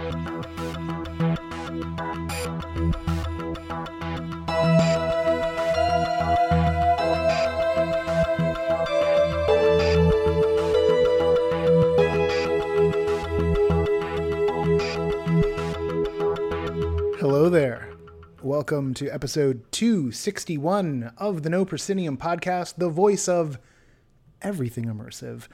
Hello there. Welcome to episode 261 of the No Proscenium podcast, the voice of everything immersive.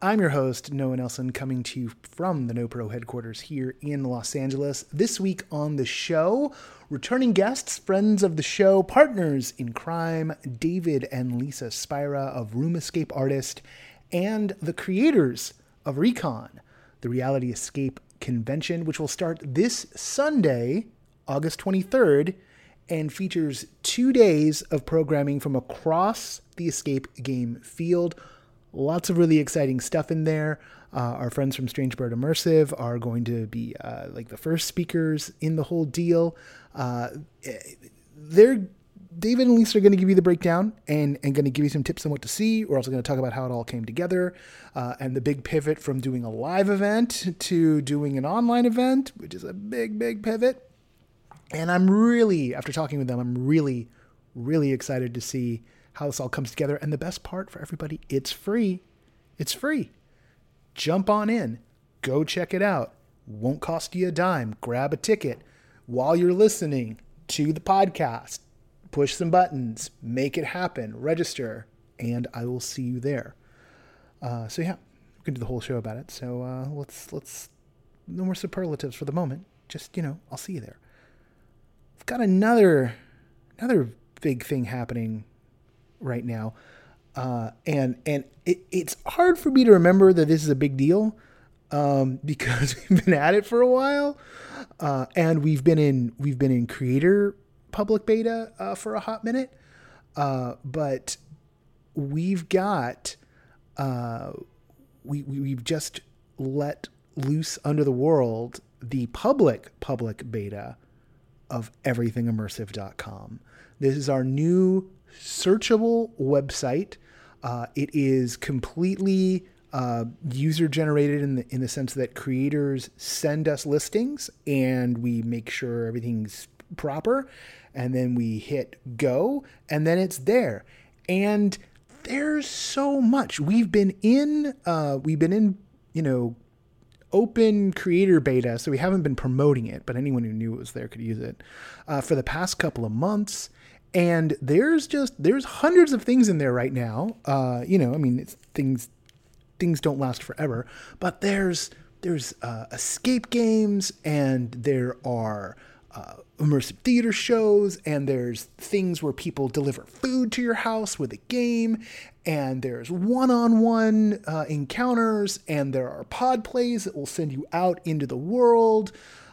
I'm your host, Noah Nelson, coming to you from the No Pro headquarters here in Los Angeles. This week on the show, returning guests, friends of the show, partners in crime, David and Lisa Spira of Room Escape Artist, and the creators of Recon, the Reality Escape convention, which will start this Sunday, August 23rd, and features two days of programming from across the escape game field. Lots of really exciting stuff in there. Uh, our friends from Strange Bird Immersive are going to be uh, like the first speakers in the whole deal. Uh, they're David and Lisa are going to give you the breakdown and, and going to give you some tips on what to see. We're also going to talk about how it all came together uh, and the big pivot from doing a live event to doing an online event, which is a big, big pivot. And I'm really, after talking with them, I'm really, really excited to see how this all comes together. And the best part for everybody, it's free. It's free. Jump on in, go check it out. Won't cost you a dime. Grab a ticket while you're listening to the podcast push some buttons, make it happen, register, and I will see you there. Uh, so yeah, we can do the whole show about it. So uh, let's let's no more superlatives for the moment. Just you know, I'll see you there. I've got another another big thing happening right now, uh, and and it, it's hard for me to remember that this is a big deal um, because we've been at it for a while, uh, and we've been in we've been in creator public beta uh, for a hot minute, uh, but we've got uh, we, we we've just let loose under the world the public public beta of everythingimmersive.com. This is our new searchable website. Uh, it is completely uh, user generated in the in the sense that creators send us listings and we make sure everything's proper and then we hit go and then it's there. And there's so much. We've been in uh, we've been in you know open creator beta so we haven't been promoting it but anyone who knew it was there could use it. Uh, for the past couple of months and there's just there's hundreds of things in there right now uh, you know i mean things things don't last forever but there's there's uh, escape games and there are uh, immersive theater shows, and there's things where people deliver food to your house with a game, and there's one on one encounters, and there are pod plays that will send you out into the world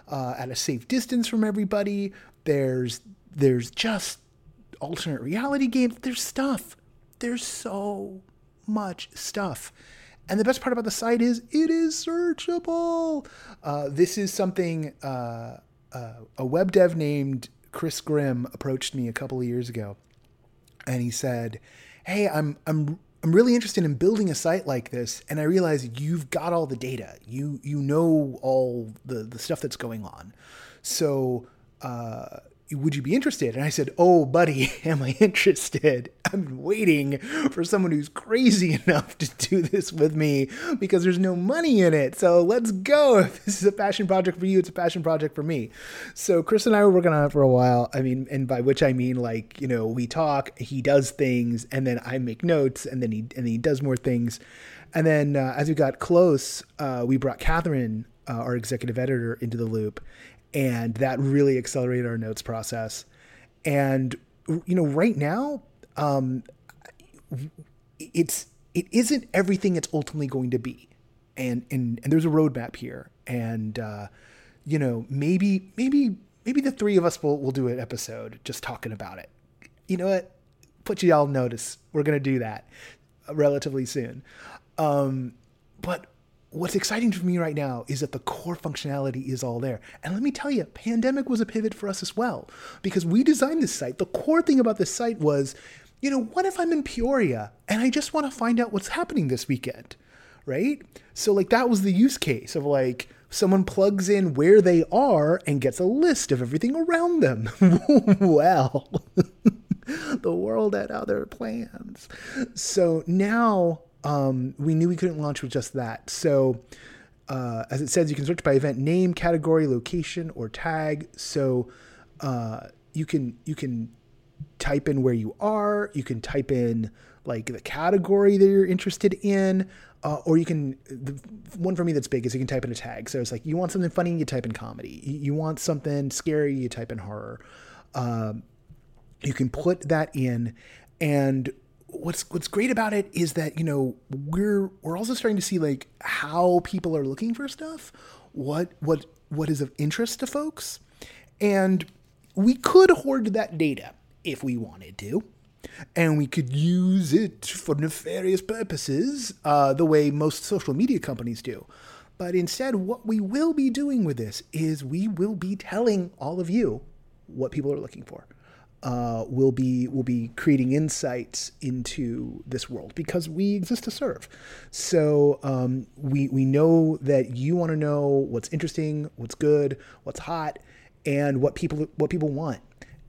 uh, at a safe distance from everybody. There's there's just alternate reality games. There's stuff. There's so much stuff. And the best part about the site is it is searchable. Uh, this is something uh, uh, a web dev named Chris Grimm approached me a couple of years ago, and he said, "Hey, I'm I'm I'm really interested in building a site like this, and I realize you've got all the data. You you know all the the stuff that's going on. So uh, would you be interested? And I said, Oh, buddy, am I interested? I've been waiting for someone who's crazy enough to do this with me because there's no money in it. So let's go. If this is a passion project for you, it's a passion project for me. So Chris and I were working on it for a while. I mean, and by which I mean, like, you know, we talk, he does things, and then I make notes, and then he, and he does more things. And then uh, as we got close, uh, we brought Catherine, uh, our executive editor, into the loop and that really accelerated our notes process. And you know, right now, um, it's it isn't everything it's ultimately going to be, and and and there's a roadmap here, and uh, you know, maybe maybe maybe the three of us will will do an episode just talking about it. You know what? Put you all notice. We're gonna do that relatively soon. Um, but what's exciting for me right now is that the core functionality is all there. And let me tell you, pandemic was a pivot for us as well because we designed this site. The core thing about this site was, you know, what if I'm in Peoria and I just want to find out what's happening this weekend? Right? So like that was the use case of like someone plugs in where they are and gets a list of everything around them. well, the world had other plans. So now um, we knew we couldn't launch with just that. So uh, as it says, you can search by event name, category, location, or tag. So uh, you can you can type in where you are. You can type in like the category that you're interested in, uh, or you can. The one for me that's big is you can type in a tag. So it's like you want something funny, you type in comedy. You, want something scary, you type in horror. Um, you can put that in, and what's what's great about it is that you know we're we're also starting to see like how people are looking for stuff, what what what is of interest to folks, and we could hoard that data if we wanted to. And we could use it for nefarious purposes, uh, the way most social media companies do. But instead, what we will be doing with this is we will be telling all of you what people are looking for uh, will be will be creating insights into this world because we exist to serve. So um, we we know that you want to know what's interesting, what's good, what's hot, and what people what people want,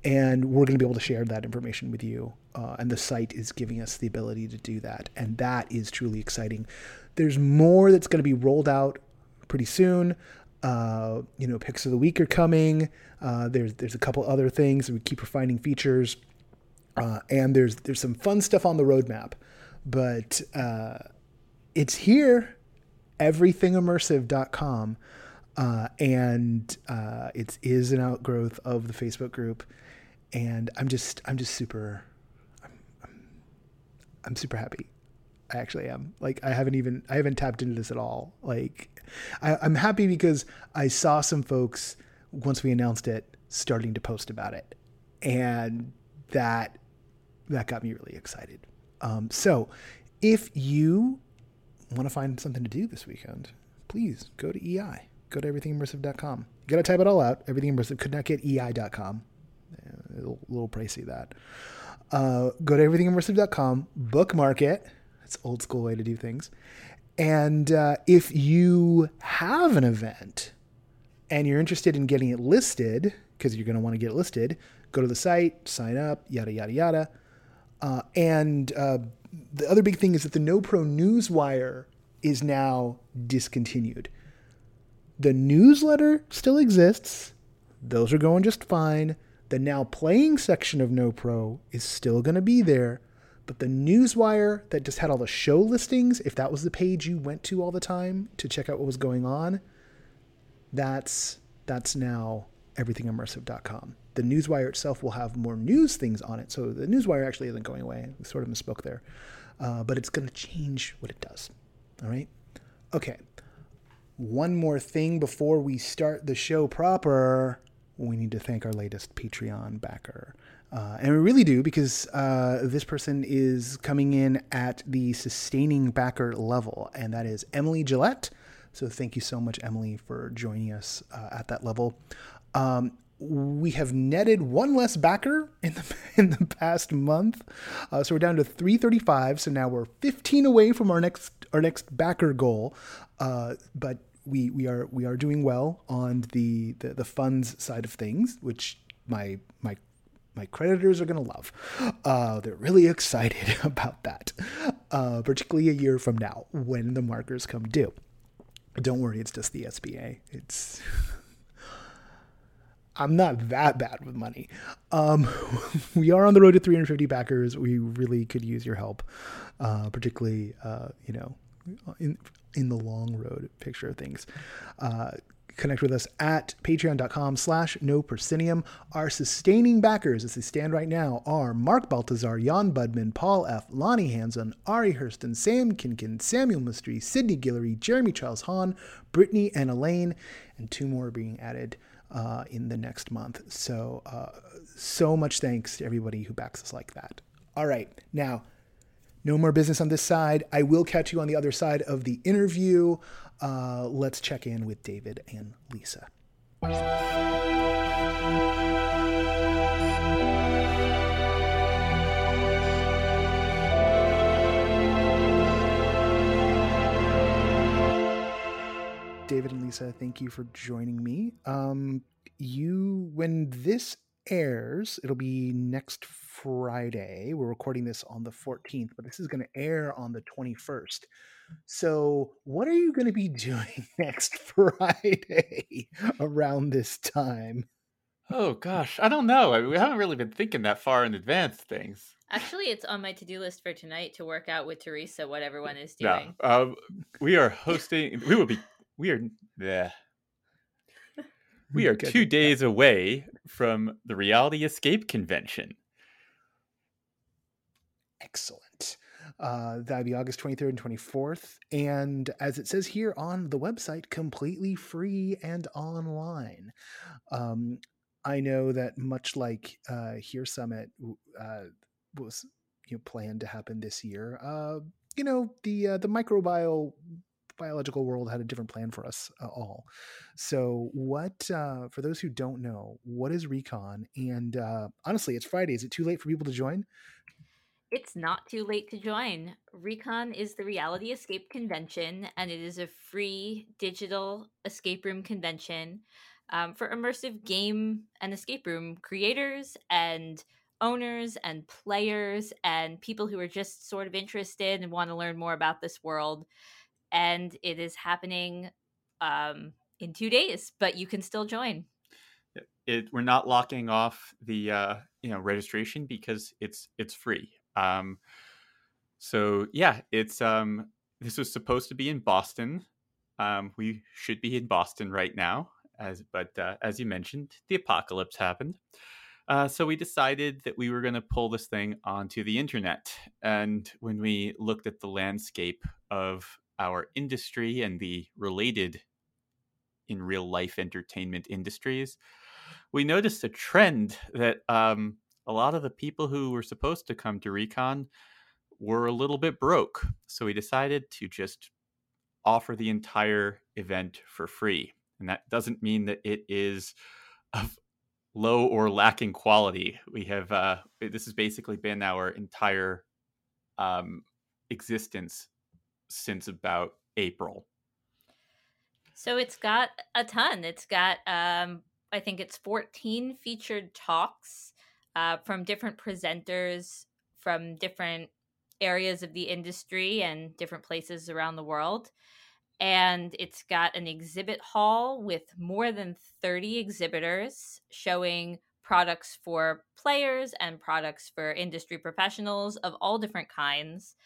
and we're going to be able to share that information with you. Uh, and the site is giving us the ability to do that, and that is truly exciting. There's more that's going to be rolled out pretty soon. Uh, you know, picks of the week are coming. Uh, there's there's a couple other things. We keep refining features, uh, and there's there's some fun stuff on the roadmap. But uh, it's here, everythingimmersive.com, uh, and it is an outgrowth of the Facebook group. And I'm just I'm just super, I'm, I'm, I'm super happy. I actually am. Like I haven't even I haven't tapped into this at all. Like I, I'm happy because I saw some folks once we announced it starting to post about it, and that that got me really excited. Um, so if you want to find something to do this weekend, please go to EI. Go to everythingimmersive.com. You got to type it all out. Everything immersive could not get EI.com. A little, little pricey that. Uh, go to everythingimmersive.com, bookmark it it's old school way to do things. And uh, if you have an event and you're interested in getting it listed, because you're going to want to get it listed, go to the site, sign up, yada, yada, yada. Uh, and uh, the other big thing is that the No Pro Newswire is now discontinued. The newsletter still exists, those are going just fine. The now playing section of No Pro is still going to be there but the newswire that just had all the show listings, if that was the page you went to all the time to check out what was going on, that's that's now everythingimmersive.com. The newswire itself will have more news things on it. So the newswire actually isn't going away. I sort of misspoke there. Uh, but it's going to change what it does. All right. Okay. One more thing before we start the show proper. We need to thank our latest Patreon backer. Uh, and we really do because uh, this person is coming in at the sustaining backer level, and that is Emily Gillette. So thank you so much, Emily, for joining us uh, at that level. Um, we have netted one less backer in the in the past month, uh, so we're down to 335. So now we're 15 away from our next our next backer goal, uh, but we we are we are doing well on the, the the funds side of things, which my my creditors are going to love. Uh, they're really excited about that, uh, particularly a year from now when the markers come due. Don't worry, it's just the SBA. It's. I'm not that bad with money. Um, we are on the road to 350 backers. We really could use your help, uh, particularly, uh, you know, in in the long road picture of things. Connect with us at patreon.com slash no. Our sustaining backers as they stand right now are Mark Baltazar, Jan Budman, Paul F., Lonnie Hansen, Ari Hurston, Sam Kinkin, Samuel Mystery, Sydney Guillory, Jeremy Charles Hahn, Brittany and Elaine, and two more being added uh, in the next month. So, uh, so much thanks to everybody who backs us like that. All right, now, no more business on this side. I will catch you on the other side of the interview uh, let's check in with David and Lisa. David and Lisa, thank you for joining me. Um, you, when this airs, it'll be next Friday. We're recording this on the 14th, but this is going to air on the 21st. So, what are you going to be doing next Friday around this time? Oh gosh, I don't know. I mean, we haven't really been thinking that far in advance things. Actually, it's on my to-do list for tonight to work out with Teresa what everyone is doing. No, um, we are hosting. We will be. We are. Yeah. We are two days away from the Reality Escape Convention. Excellent. Uh, that'd be August 23rd and 24th. And as it says here on the website, completely free and online. Um, I know that much like uh, Here Summit uh, was you know, planned to happen this year, uh, you know the uh, the microbial biological world had a different plan for us uh, all. So, what uh, for those who don't know, what is Recon? And uh, honestly, it's Friday. Is it too late for people to join? It's not too late to join. Recon is the Reality Escape Convention, and it is a free digital escape room convention um, for immersive game and escape room creators and owners and players and people who are just sort of interested and want to learn more about this world. And it is happening um, in two days, but you can still join. It, we're not locking off the uh, you know registration because it's it's free. Um, so yeah, it's um, this was supposed to be in Boston. Um, we should be in Boston right now, as but uh, as you mentioned, the apocalypse happened. Uh, so we decided that we were going to pull this thing onto the internet. And when we looked at the landscape of our industry and the related in real life entertainment industries, we noticed a trend that um, a lot of the people who were supposed to come to Recon were a little bit broke. So we decided to just offer the entire event for free. And that doesn't mean that it is of low or lacking quality. We have uh, this has basically been our entire um, existence since about April. So it's got a ton. It's got um, I think it's 14 featured talks uh, from different presenters from different areas of the industry and different places around the world and it's got an exhibit hall with more than 30 exhibitors showing products for players and products for industry professionals of all different kinds.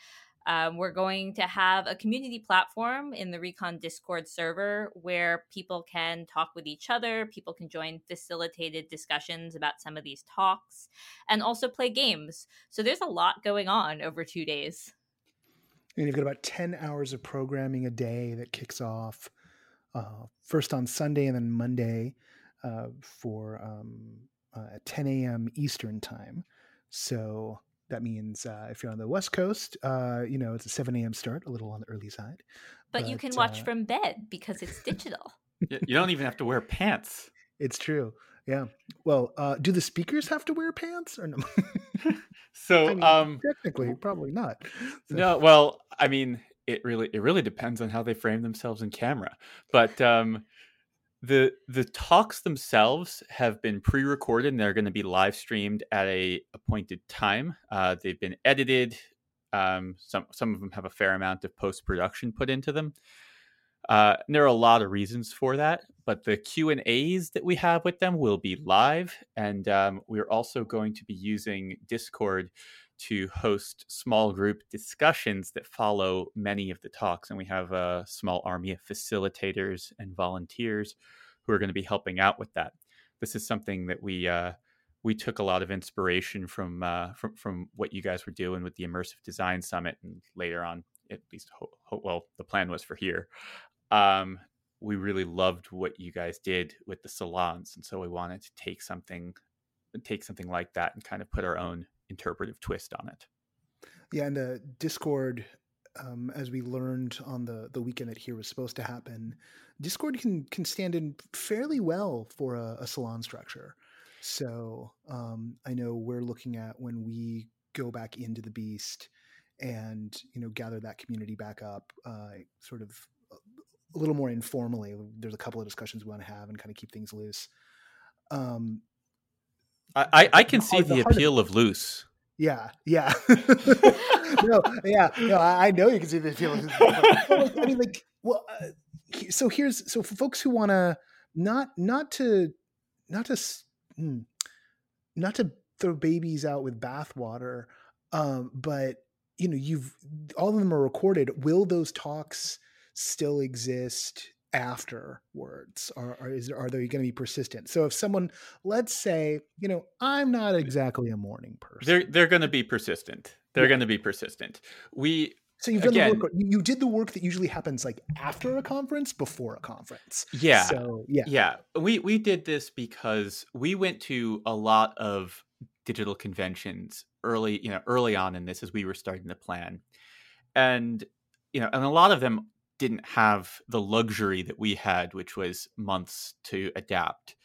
Um, we're going to have a community platform in the Recon Discord server where people can talk with each other, people can join facilitated discussions about some of these talks, and also play games. So there's a lot going on over two days. And you've got about 10 hours of programming a day that kicks off uh, first on Sunday and then Monday uh, for um, uh, at 10 a.m. Eastern time. So that means uh, if you're on the West Coast, uh, you know, it's a 7 a.m. start, a little on the early side. But, but you can watch uh, from bed because it's digital. you don't even have to wear pants. It's true. Yeah. Well, uh, do the speakers have to wear pants or no? so, I mean, um, technically, probably not. So. No. Well, I mean, it really it really depends on how they frame themselves in camera, but um, the the talks themselves have been pre-recorded and they're going to be live streamed at a appointed time. Uh, they've been edited. Um, some some of them have a fair amount of post production put into them. Uh, there are a lot of reasons for that, but the Q and A's that we have with them will be live, and um, we're also going to be using Discord to host small group discussions that follow many of the talks. And we have a small army of facilitators and volunteers who are going to be helping out with that. This is something that we uh, we took a lot of inspiration from uh, from from what you guys were doing with the immersive design summit, and later on, at least ho- ho- well, the plan was for here um, we really loved what you guys did with the salons, and so we wanted to take something, take something like that, and kind of put our own interpretive twist on it. Yeah, and the Discord, um, as we learned on the the weekend that here was supposed to happen, Discord can can stand in fairly well for a, a salon structure. So um, I know we're looking at when we go back into the beast and you know gather that community back up, uh, sort of a little more informally. There's a couple of discussions we want to have and kind of keep things loose. Um, I, I, can see the the heart of appeal of loose. yeah, yeah. no, yeah, no. I, I know you can see the feeling. I mean, like, well, uh, so here's so for folks who want to not not to not to s- hmm, not to throw babies out with bathwater, um, but you know, you've all of them are recorded. Will those talks still exist afterwards, or, or is are they going to be persistent? So if someone, let's say, you know, I'm not exactly a morning person. They're they're going to be persistent. They're Yeah. going to be persistent. We So you've done Again- the work. You you did the work that usually happens like after a conference, before a conference. yeah So yeah. yeah we we did this because we went to a lot of digital conventions early you know early on in this as we were starting to plan and you know and a lot of them didn't have the luxury that we had which was months to adapt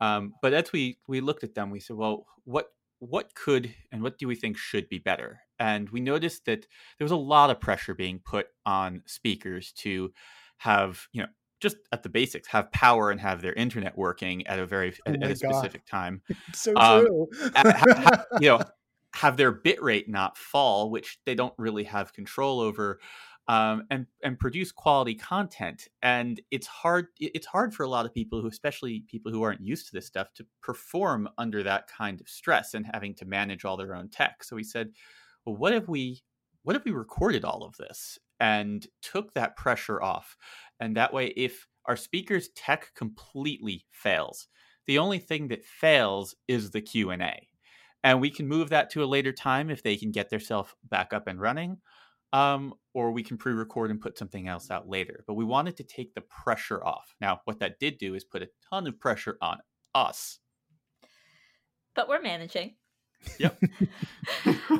um, but as we we looked at them we said well what what could and what do we think should be better and we noticed that there was a lot of pressure being put on speakers to have you know just at the basics have power and have their internet working at a very Oh at, at a God. specific time So Um, true. ha- ha- you know have their bit rate not fall which they don't really have control over um, and and produce quality content. And it's hard it's hard for a lot of people who especially people who aren't used to this stuff to perform under that kind of stress and having to manage all their own tech. So we said well what if we what if we recorded all of this and took that pressure off? And that way if our speaker's tech completely fails the only thing that fails is the q&a and we can move that to a later time if they can get themselves back up and running um, or we can pre-record and put something else out later but we wanted to take the pressure off now what that did do is put a ton of pressure on us but we're managing. Yep.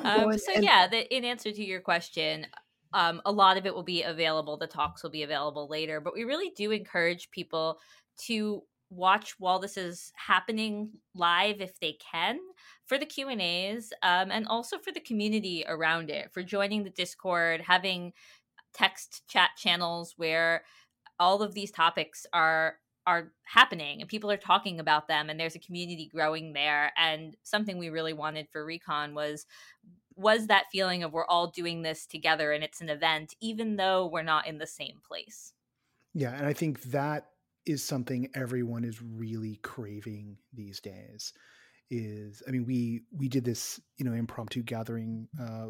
Um, so yeah, the, in answer to your question, um, a lot of it will be available. The talks will be available later, but we really do encourage people to watch while this is happening live if they can for the q and a's um, and also for the community around it for joining the discord having text chat channels where all of these topics are are happening and people are talking about them and there's a community growing there and something we really wanted for recon was was that feeling of we're all doing this together and it's an event even though we're not in the same place Yeah, and I think that is something everyone is really craving these days. Is I mean, we we did this you know impromptu gathering. Uh,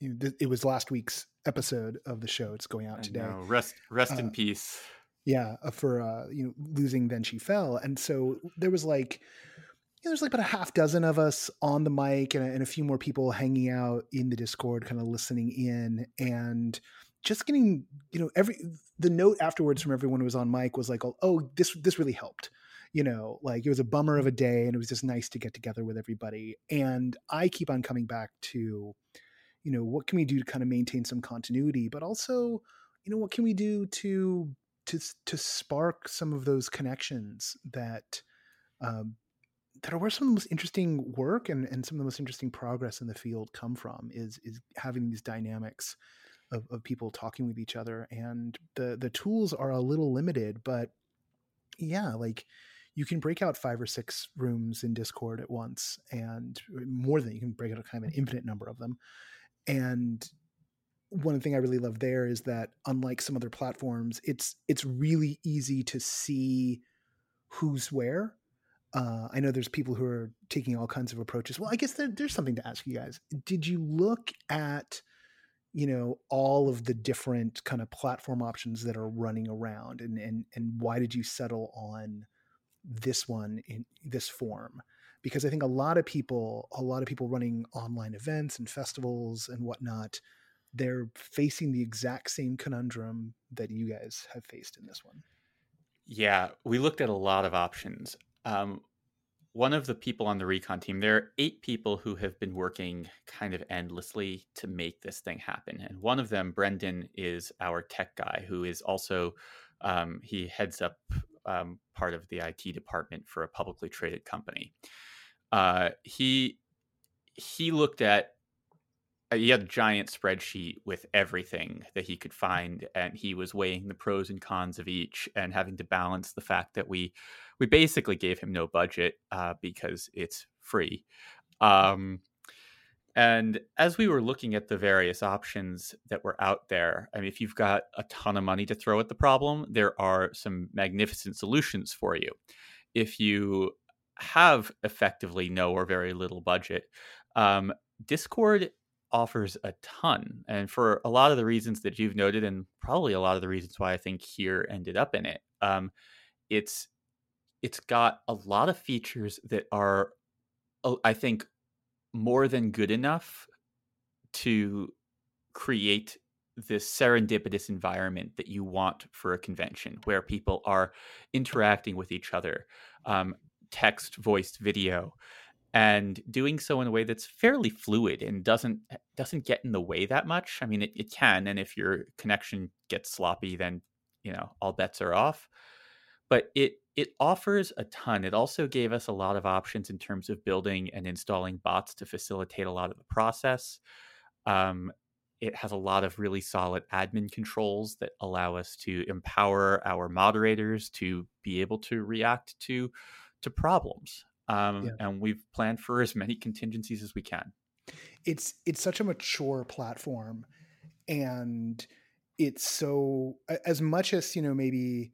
you know, th- it was last week's episode of the show. It's going out I today. know. rest rest Uh, in peace Yeah, uh, for uh, you know losing, then she fell, and so there was like. You know, there's like about a half dozen of us on the mic and a, and a few more people hanging out in the Discord, kind of listening in and just getting, you know, every the note afterwards from everyone who was on mic was like, oh, this this really helped. You know, like it was a bummer of a day and it was just nice to get together with everybody. And I keep on coming back to, you know, what can we do to kind of maintain some continuity, but also, you know, what can we do to to to spark some of those connections that um, that are where some of the most interesting work and, and some of the most interesting progress in the field come from is is having these dynamics of, of people talking with each other and the the tools are a little limited but yeah like you can break out five or six rooms in discord at once and more than you can break out kind of an infinite number of them and one thing I really love there is that unlike some other platforms, it's it's really easy to see who's where. Uh, I know there's people who are taking all kinds of approaches. Well, I guess there, there's something to ask you guys. Did you look at you know all of the different kind of platform options that are running around, and and and why did you settle on this one in this form? Because I think a lot of people, a lot of people running online events and festivals and whatnot, they're facing the exact same conundrum that you guys have faced in this one. Yeah, we looked at a lot of options. Um, one of the people on the recon team, there are eight people who have been working kind of endlessly to make this thing happen. And one of them, Brendan, is our tech guy who is also, um, he heads up um, part of the IT department for a publicly traded company. Uh, he he looked at uh, he had a giant spreadsheet with everything that he could find and he was weighing the pros and cons of each and having to balance the fact that we we basically gave him no budget uh, because it's free um, and as we were looking at the various options that were out there i mean if you've got a ton of money to throw at the problem there are some magnificent solutions for you if you have effectively no or very little budget um, discord offers a ton. And for a lot of the reasons that you've noted, and probably a lot of the reasons why I think here ended up in it, um, it's it's got a lot of features that are, oh, I think, more than good enough to create this serendipitous environment that you want for a convention where people are interacting with each other um, text voiced video and doing so in a way that's fairly fluid and doesn't eh, doesn't get in the way that much. I mean, it, it can, and if your connection gets sloppy, then you know all bets are off. But it it offers a ton. It also gave us a lot of options in terms of building and installing bots to facilitate a lot of the process. Um, it has a lot of really solid admin controls that allow us to empower our moderators to be able to react to to problems um, yeah. and we've planned for as many contingencies as we can. It's it's such a mature platform, and it's so as much as you know maybe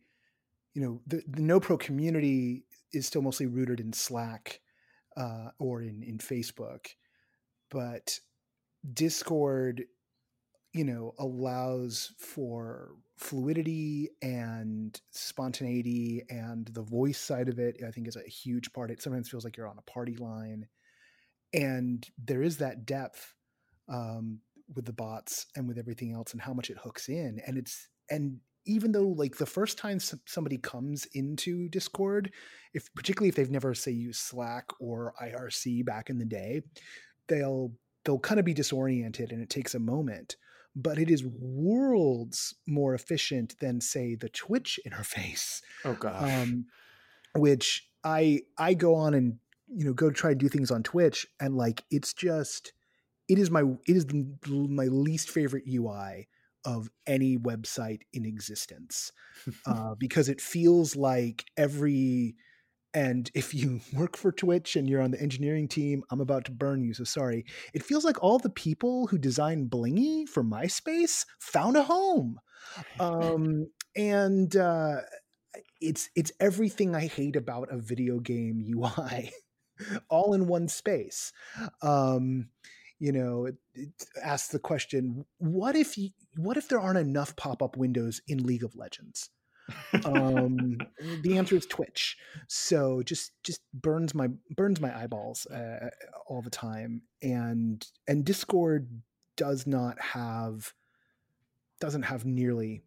you know the, the no pro community is still mostly rooted in slack uh, or in in facebook but discord you know allows for fluidity and spontaneity and the voice side of it i think is a huge part. It sometimes feels like you're on a party line and there is that depth um, with the bots and with everything else and how much it hooks in and it's and even though like the first time somebody comes into discord if particularly if they've never say used slack or irc back in the day they'll they'll kind of be disoriented and it takes a moment but it is worlds more efficient than say the Twitch interface. Oh gosh. Um, which I I go on and you know go try and do things on Twitch and like it's just it is my it is my least favorite UI of any website in existence uh, because it feels like every and if you work for Twitch and you're on the engineering team, I'm about to burn you, so sorry. It feels like all the people who designed Blingee for MySpace found a home. Um, and uh, it's it's everything I hate about a video game UI, all in one space. Um, you know, it, it asks the question: What if you, what if there aren't enough pop up windows in League of Legends? um, the answer is Twitch. So just just burns my burns my eyeballs uh, all the time, and and Discord does not have doesn't have nearly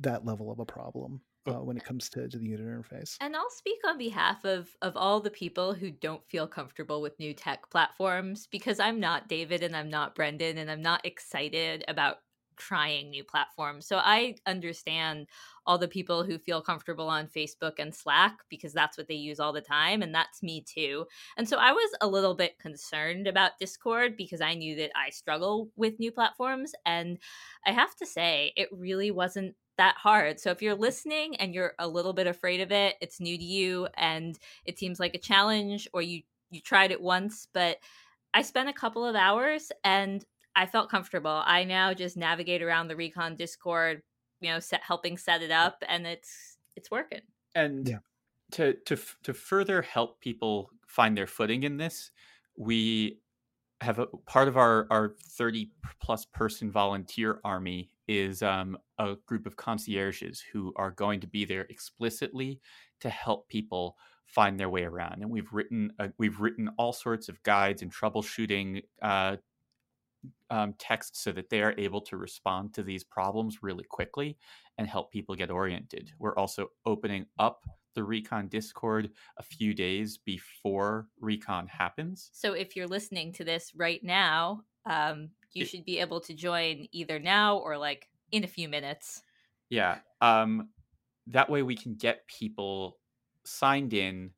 that level of a problem uh, when it comes to, to the user interface. And I'll speak on behalf of of all the people who don't feel comfortable with new tech platforms because I'm not David and I'm not Brendan and I'm not excited about trying new platforms. So I understand all the people who feel comfortable on Facebook and Slack because that's what they use all the time. And that's me too. And so I was a little bit concerned about Discord because I knew that I struggle with new platforms. And I have to say, it really wasn't that hard. So if you're listening and you're a little bit afraid of it, it's new to you and it seems like a challenge or you you tried it once, but I spent a couple of hours and I felt comfortable. I now just navigate around the Recon Discord, you know, set, helping set it up, and it's it's working. And yeah. to to to further help people find their footing in this, we have a part of our our 30 plus person volunteer army is um, a group of concierges who are going to be there explicitly to help people find their way around and we've written uh, we've written all sorts of guides and troubleshooting uh, um, text so that they are able to respond to these problems really quickly and help people get oriented. We're also opening up the Recon Discord a few days before Recon happens. So if you're listening to this right now, um, you it, should be able to join either now or like in a few minutes. Yeah. Um, that way we can get people signed in,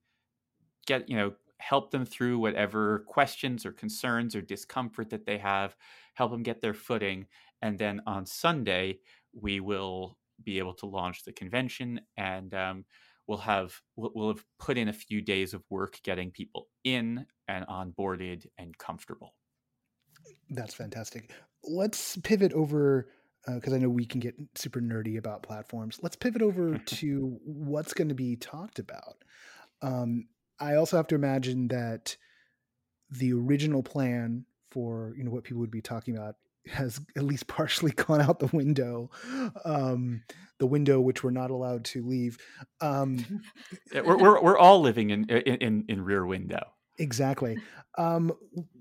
get, you know, help them through whatever questions or concerns or discomfort that they have, help them get their footing. And then on Sunday, we will be able to launch the convention and um, we'll have we'll, we'll have put in a few days of work getting people in and onboarded and comfortable. That's fantastic. Let's pivot over because uh, I know we can get super nerdy about platforms. Let's pivot over to what's going to be talked about. Um, I also have to imagine that the original plan for you know what people would be talking about has at least partially gone out the window. Um, the window which we're not allowed to leave. Um, yeah, we're, we're we're all living in in in rear window. Exactly. Um,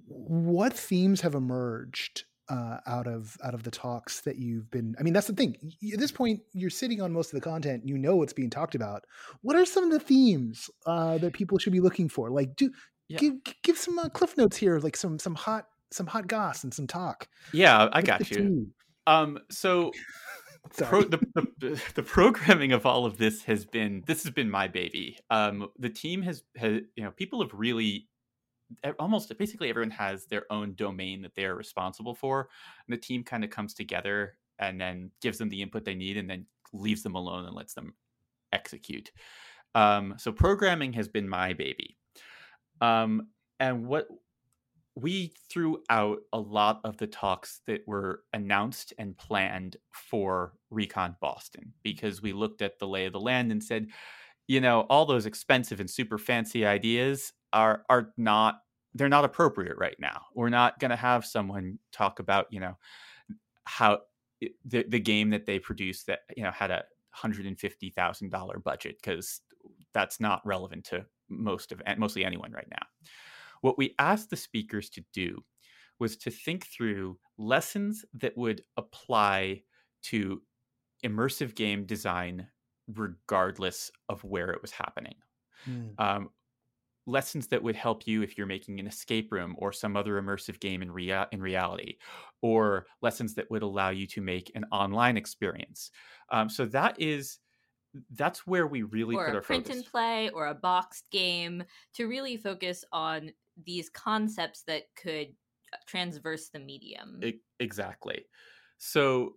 what themes have emerged uh, out of out of the talks that you've been i mean that's the thing. At this point you're sitting on most of the content you know what's being talked about. What are some of the themes uh, that people should be looking for? Like do yeah. give give some uh, cliff notes here like some some hot some hot goss and some talk. Yeah i got you. um so Pro, the, the, the programming of all of this has been this has been my baby. Um the team has has you know people have really almost basically everyone has their own domain that they are responsible for and the team kind of comes together and then gives them the input they need and then leaves them alone and lets them execute. Um, so programming has been my baby. Um, and what we threw out a lot of the talks that were announced and planned for recon boston because we looked at the lay of the land and said you know all those expensive and super fancy ideas are are not they're not appropriate right now. We're not going to have someone talk about you know how the the game that they produced that you know had a hundred and fifty thousand dollar budget because that's not relevant to most of mostly anyone right now. What we asked the speakers to do was to think through lessons that would apply to immersive game design regardless of where it was happening. Mm. Um, lessons that would help you if you're making an escape room or some other immersive game in, rea- in reality, or lessons that would allow you to make an online experience. Um, so that is that's where we really or put our print focus. and play or a boxed game to really focus on these concepts that could uh, transverse the medium. exactly. So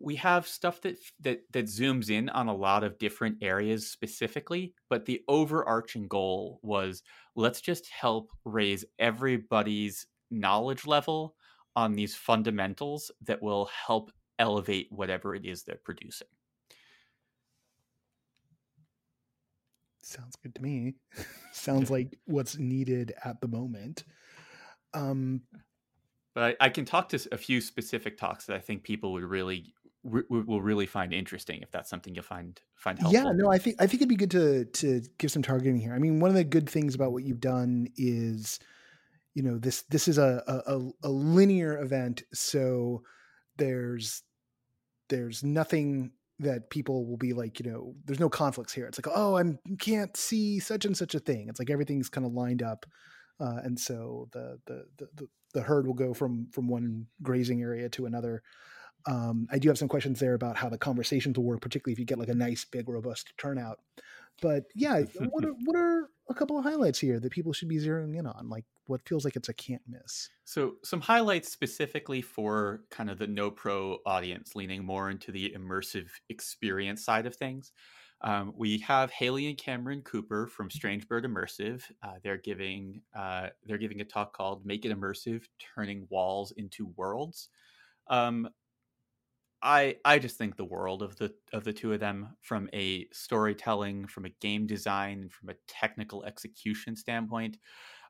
we have stuff that that that zooms in on a lot of different areas specifically but the overarching goal was let's just help raise everybody's knowledge level on these fundamentals that will help elevate whatever it is they're producing. Sounds good to me. Sounds like what's needed at the moment. Um but I, I, can talk to a few specific talks that I think people would really will really find interesting if that's something you'll find find helpful. Yeah, no, I think I think it'd be good to to give some targeting here. I mean, one of the good things about what you've done is, you know, this this is a a, a linear event, so there's there's nothing that people will be like, you know, there's no conflicts here. It's like, oh, I can't see such and such a thing. It's like everything's kind of lined up, uh, and so the, the the the herd will go from from one grazing area to another. Um, I do have some questions there about how the conversations will work, particularly if you get like a nice, big, robust turnout. But yeah, what are, what are a couple of highlights here that people should be zeroing in on? Like what feels like it's a can't miss. So some highlights specifically for kind of the no pro audience, leaning more into the immersive experience side of things. Um, we have Haley and Cameron Cooper from Strange Bird Immersive. Uh, they're giving uh, they're giving a talk called "Make It Immersive: Turning Walls into Worlds." Um, I I just think the world of the of the two of them from a storytelling, from a game design, from a technical execution standpoint.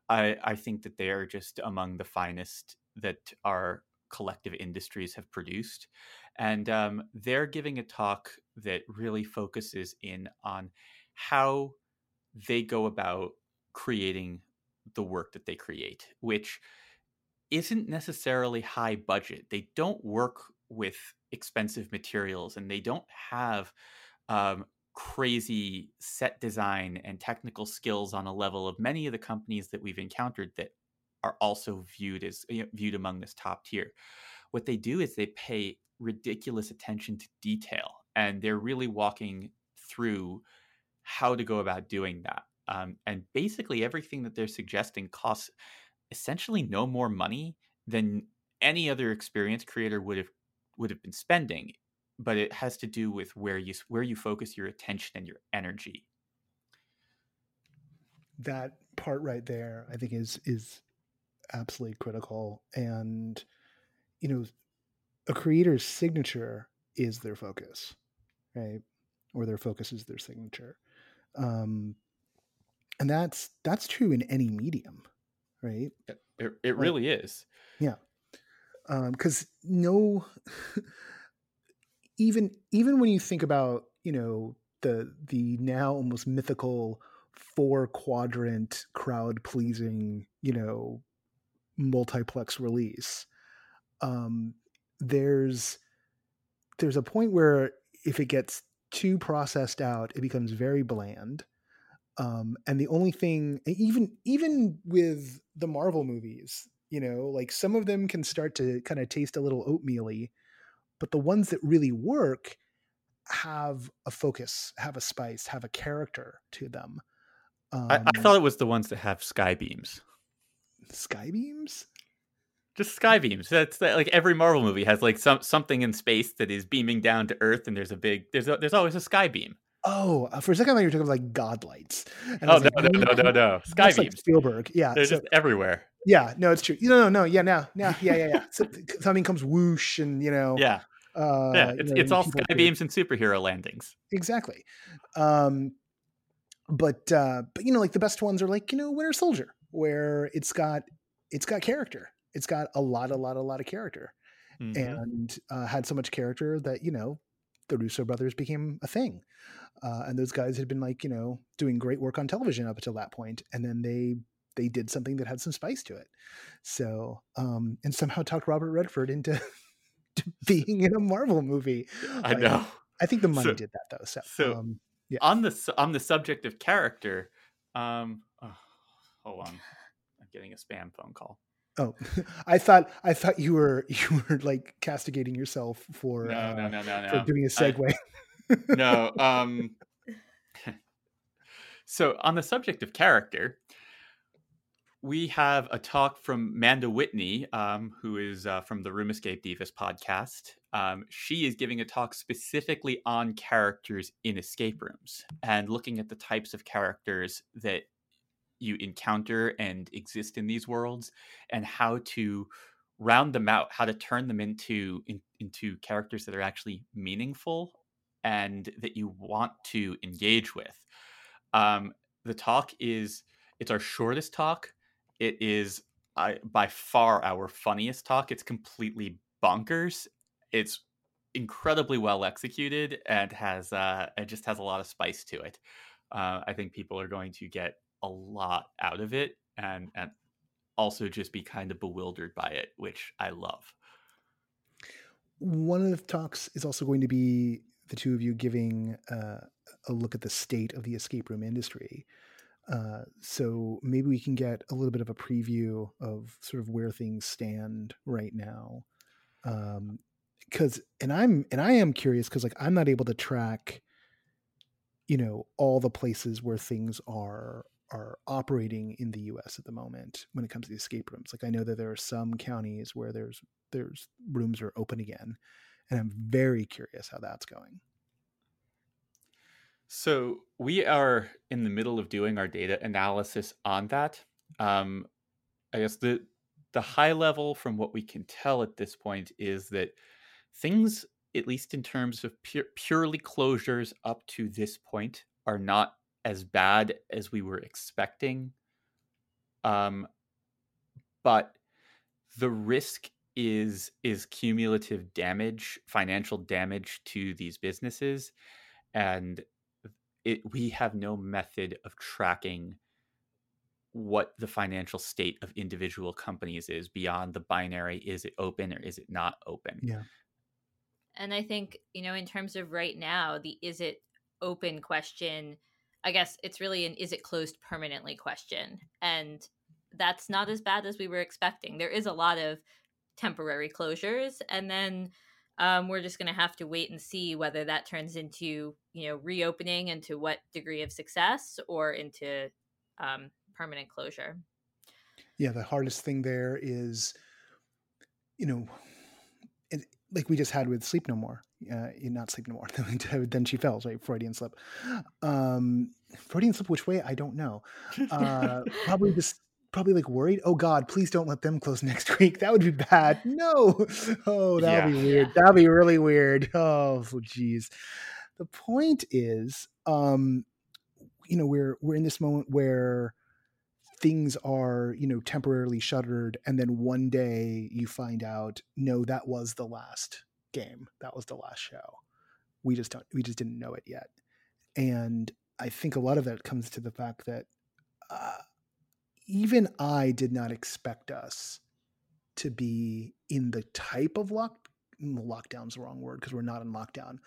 I I think that they are just among the finest that our collective industries have produced, and um, they're giving a talk that really focuses in on how they go about creating the work that they create, which isn't necessarily high budget. They don't work with expensive materials and they don't have um, crazy set design and technical skills on a level of many of the companies that we've encountered that are also viewed as you know, viewed among this top tier. What they do is they pay ridiculous attention to detail and they're really walking through how to go about doing that. Um, and basically, everything that they're suggesting costs essentially no more money than any other experienced creator would have would have been spending. But it has to do with where you where you focus your attention and your energy. That part right there, I think, is is absolutely critical. And you know, a creator's signature is their focus, right? Or their focus is their signature. Um, and that's that's true in any medium, right? It, it, like, really is. Yeah. Because um, no, even even when you think about you know the the now almost mythical four quadrant crowd pleasing you know multiplex release um there's there's a point where if it gets too processed out it becomes very bland um and the only thing even even with the marvel movies you know like some of them can start to kind of taste a little oatmeally but the ones that really work have a focus have a spice have a character to them um, I, I, um thought it was the ones that have sky beams. Sky beams? Just sky beams. That's that, like every marvel movie has like some something in space that is beaming down to earth and there's a big there's a, there's always a sky beam Oh, uh, for a second, I thought you were talking about like god lights. And oh no, like, no, no, no, no, Sky beams. Like Spielberg, yeah, they're so, just everywhere. Yeah, no, it's true. No, no, no, yeah, now, yeah, yeah, yeah, yeah. so, something comes whoosh, and you know, yeah, uh, yeah, it's, you know, it's all sky beams and superhero landings. Exactly. Um, but uh, but you know, like the best ones are like you know Winter Soldier, where it's got it's got character. It's got a lot, a lot, a lot of character, mm-hmm. and uh, had so much character that you know the Russo brothers became a thing. Uh, and those guys had been like, you know, doing great work on television up until that point, and then they they did something that had some spice to it. So, um, and somehow talked Robert Redford into being in a Marvel movie. I know. I think the money so, did that though. So, so um, yeah. on the on the subject of character, um, oh, hold on, I'm getting a spam phone call. Oh, I thought I thought you were you were like castigating yourself for no uh, no no no, no. for doing a segue. I, no, um, so on the subject of character, we have a talk from Manda Whitney, um, who is uh, from the Room Escape Divas podcast. Um, she is giving a talk specifically on characters in escape rooms and looking at the types of characters that you encounter and exist in these worlds and how to round them out how to turn them into in, into characters that are actually meaningful and that you want to engage with. Um, the talk is it's our shortest talk. It is by far our funniest talk. It's completely bonkers. It's incredibly well executed and has uh, it just has a lot of spice to it. Uh, i think people are going to get a lot out of it and and also just be kind of bewildered by it, which I love. One of the talks is also going to be the two of you giving uh, a look at the state of the escape room industry. Uh, so maybe we can get a little bit of a preview of sort of where things stand right now. Um, because and I'm and I am curious because like I'm not able to track, you know, all the places where things are are operating in the U.S. at the moment when it comes to the escape rooms. Like I know that there are some counties where there's there's rooms are open again, and I'm very curious how that's going. So we are in the middle of doing our data analysis on that. Um, I guess the the high level from what we can tell at this point is that things, at least in terms of purely closures up to this point, are not as bad as we were expecting. Um, but the risk is is cumulative damage, financial damage to these businesses, and it, we have no method of tracking what the financial state of individual companies is beyond the binary is it open or is it not open yeah and i think you know in terms of right now the is it open question I guess it's really an is it closed permanently question. And that's not as bad as we were expecting. There is a lot of temporary closures. And then um, we're just going to have to wait and see whether that turns into, you know, reopening and to what degree of success or into um, permanent closure. Yeah, the hardest thing there is, you know, it, like we just had with Sleep No More. Uh, not Sleep No More. then she fell, right? Freudian slip. Um, Freudian slip, which way? I don't know. Uh, probably just probably like worried. Oh God, please don't let them close next week. That would be bad. No. Oh, that would yeah. be weird. That'd be really weird. Oh, geez. The point is, um, you know, we're we're in this moment where things are, you know, temporarily shuttered, and then one day you find out, no, that was the last game. That was the last show. We just don't. We just didn't know it yet. And I think a lot of that comes to the fact that. Uh, even I did not expect us to be in the type of lock lockdown's the wrong word because we're not in lockdown.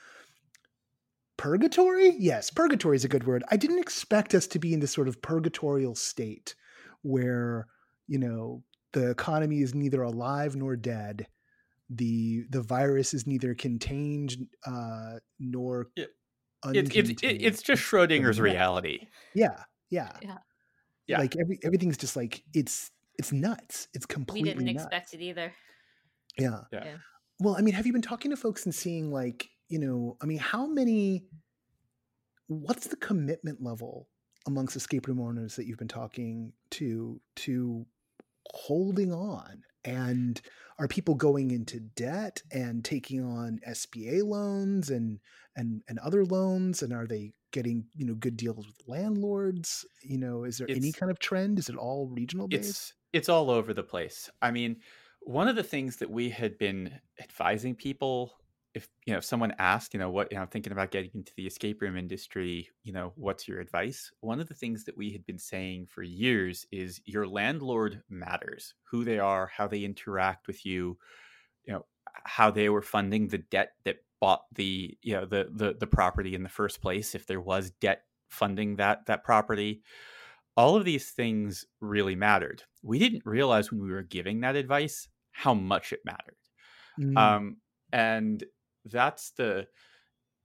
Purgatory? Yes, purgatory is a good word. I didn't expect us to be in this sort of purgatorial state where, you know, the economy is neither alive nor dead. The the virus is neither contained uh, nor yeah. It's, it's it's just Schrodinger's reality. Yeah, yeah. Yeah yeah. like every everything's just like it's it's nuts. It's completely. We didn't nuts. expect it either. Yeah. yeah. yeah. Well, I mean, have you been talking to folks and seeing like you know? I mean, how many? What's the commitment level amongst escape room owners that you've been talking to to holding on and are people going into debt and taking on SBA loans and and and other loans and are they getting you know good deals with landlords you know is there it's, any kind of trend? Is it all regional based? it's it's all over the place. I mean one of the things that we had been advising people if you know if someone asked you know what you know i'm thinking about getting into the escape room industry you know what's your advice? One of the things that we had been saying for years is your landlord matters who they are how they interact with you you know how they were funding the debt that bought the you know the the the property in the first place if there was debt funding that that property. All of these things really mattered. We didn't realize when we were giving that advice how much it mattered. Mm. um, and that's the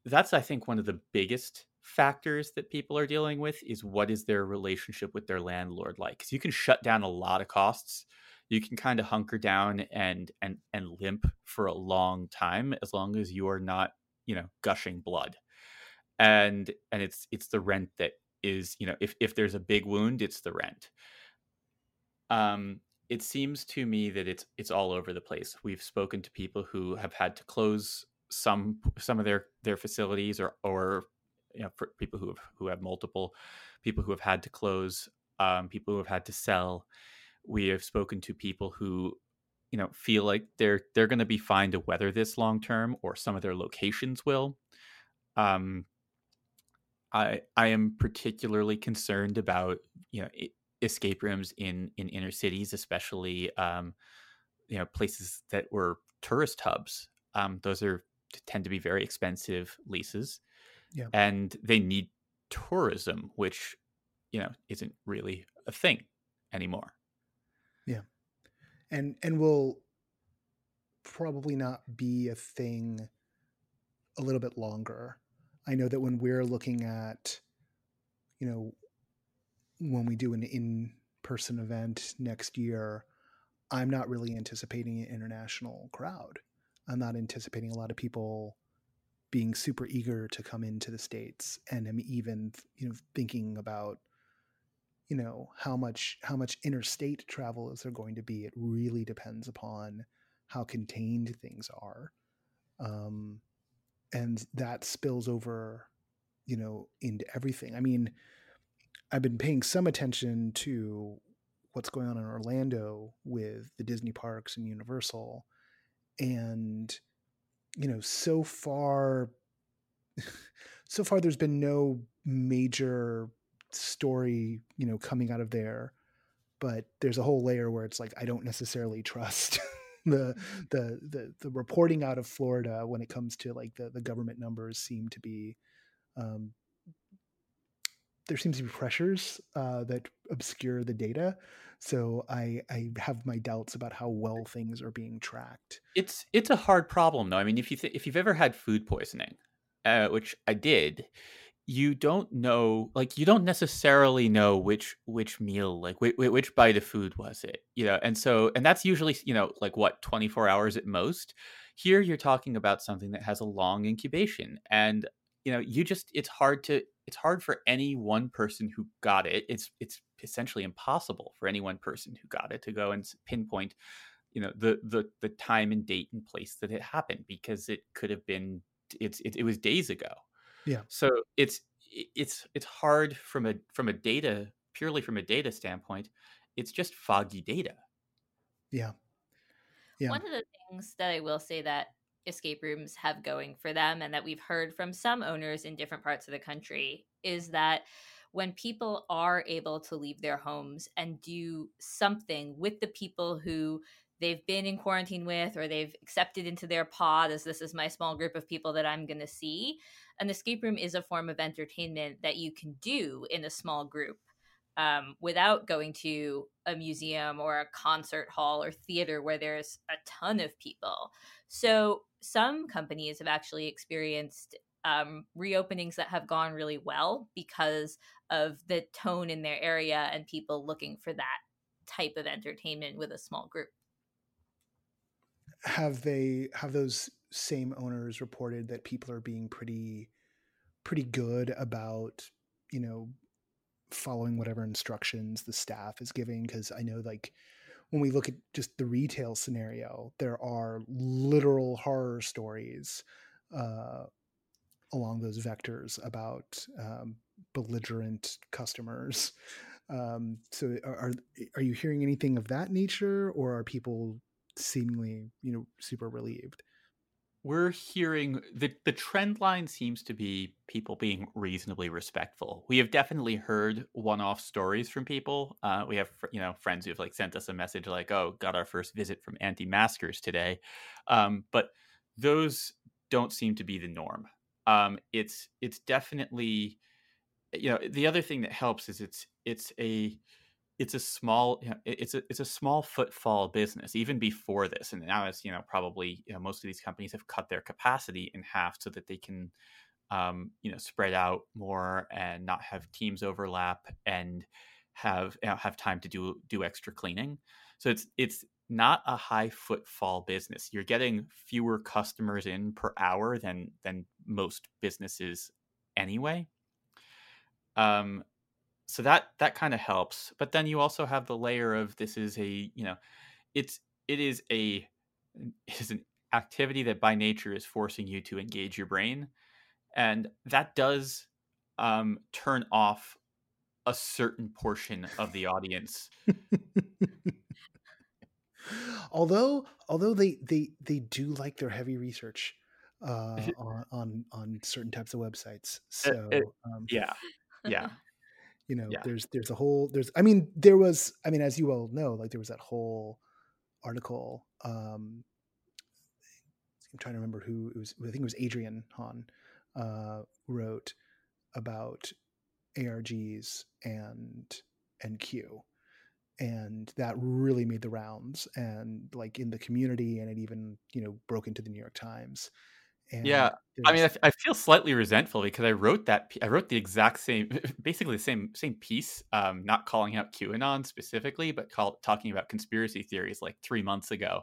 that's i think one of the biggest factors that people are dealing with is what is their relationship with their landlord like? Because you can shut down a lot of costs you can kind of hunker down and and and limp for a long time as long as you are not you know gushing blood. And and it's it's the rent that is you know if if there's a big wound it's the rent. Um it seems to me that it's it's all over the place. We've spoken to people who have had to close some some of their their facilities or or you know for people who have who have multiple people who have had to close um, people who have had to sell we have spoken to people who you know feel like they're they're going to be fine to weather this long term or some of their locations will. Um i i am particularly concerned about you know escape rooms in in inner cities especially um you know places that were tourist hubs. Um those are tend to be very expensive leases yeah. and they need tourism which you know isn't really a thing anymore yeah. And and will probably not be a thing a little bit longer. I know that when we're looking at you know when we do an in-person event next year, I'm not really anticipating an international crowd. I'm not anticipating a lot of people being super eager to come into the states and I'm even you know thinking about you know how much how much interstate travel is there going to be it really depends upon how contained things are um, and that spills over you know into everything. I mean i've been paying some attention to what's going on in orlando with the disney parks and universal and you know so far so far there's been no major story, you know, coming out of there. But there's a whole layer where it's like I don't necessarily trust the the the the reporting out of Florida when it comes to like the the government numbers seem to be um, there seems to be pressures uh, that obscure the data. So I I have my doubts about how well things are being tracked. It's it's a hard problem though. I mean, if you th- if you've ever had food poisoning, uh, which I did, you don't know like you don't necessarily know which which meal like which, which bite of food was it you know and so and that's usually you know like what 24 hours at most. Here you're talking about something that has a long incubation and you know you just it's hard to it's hard for any one person who got it it's it's essentially impossible for any one person who got it to go and pinpoint you know the the the time and date and place that it happened because it could have been it's it, it was days ago Yeah. so it's it's it's hard from a from a data purely from a data standpoint it's just foggy data Yeah. Yeah. One of the things that I will say that escape rooms have going for them and that we've heard from some owners in different parts of the country is that when people are able to leave their homes and do something with the people who they've been in quarantine with or they've accepted into their pod as this is my small group of people that I'm going to see, an escape room is a form of entertainment that you can do in a small group um, without going to a museum or a concert hall or theater where there's a ton of people. So some companies have actually experienced um, reopenings that have gone really well because of the tone in their area and people looking for that type of entertainment with a small group. have they have those same owners reported that people are being pretty pretty good about you know following whatever instructions the staff is giving. Because i know like when we look at just the retail scenario there are literal horror stories uh, along those vectors about um, belligerent customers. Um, so are, are you hearing anything of that nature or are people seemingly you know super relieved we're hearing the the trend line seems to be people being reasonably respectful. We have definitely heard one-off stories from people. Uh, we have you know friends who've like sent us a message like, "Oh, got our first visit from anti-maskers today," um, but those don't seem to be the norm. Um, it's it's definitely you know the other thing that helps is it's it's a it's a small it's a it's a small footfall business even before this and now it's you know probably you know, most of these companies have cut their capacity in half so that they can um, you know spread out more and not have teams overlap and have you know, have time to do do extra cleaning. So it's it's not a high footfall business. You're getting fewer customers in per hour than than most businesses anyway. Um so that that kind of helps but then you also have the layer of this is a you know it's it is a it is an activity that by nature is forcing you to engage your brain and that does um, turn off a certain portion of the audience. Although although they they they do like their heavy research uh, on, on on certain types of websites so um, yeah. Yeah you know Yeah. there's there's a whole there's i mean there was i mean as you all know like there was that whole article um i'm trying to remember who it was i think it was Adrian Hon uh wrote about args and and q and that really made the rounds and like in the community and it even you know broke into the new york times and Yeah, I mean, I, feel slightly resentful because I wrote that. I wrote the exact same, basically the same same piece, um, not calling out QAnon specifically, but call, talking about conspiracy theories like three months ago,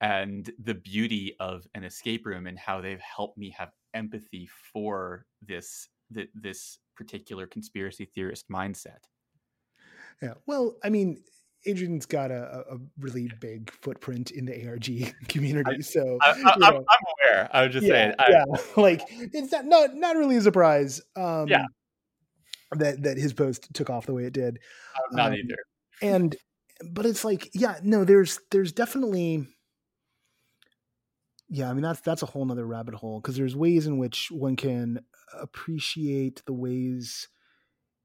and the beauty of an escape room and how they've helped me have empathy for this th- this particular conspiracy theorist mindset. Yeah. Well, I mean, Adrian's got a, a really big footprint in the ARG community, so I, I, I'm, I'm aware. I was just yeah, saying. I, yeah, like it's not, not not really a surprise. Um, Yeah. that that his post took off the way it did, I'm not um, either. and but it's like, yeah, no, there's there's definitely. Yeah, I mean that's that's a whole nother rabbit hole because there's ways in which one can appreciate the ways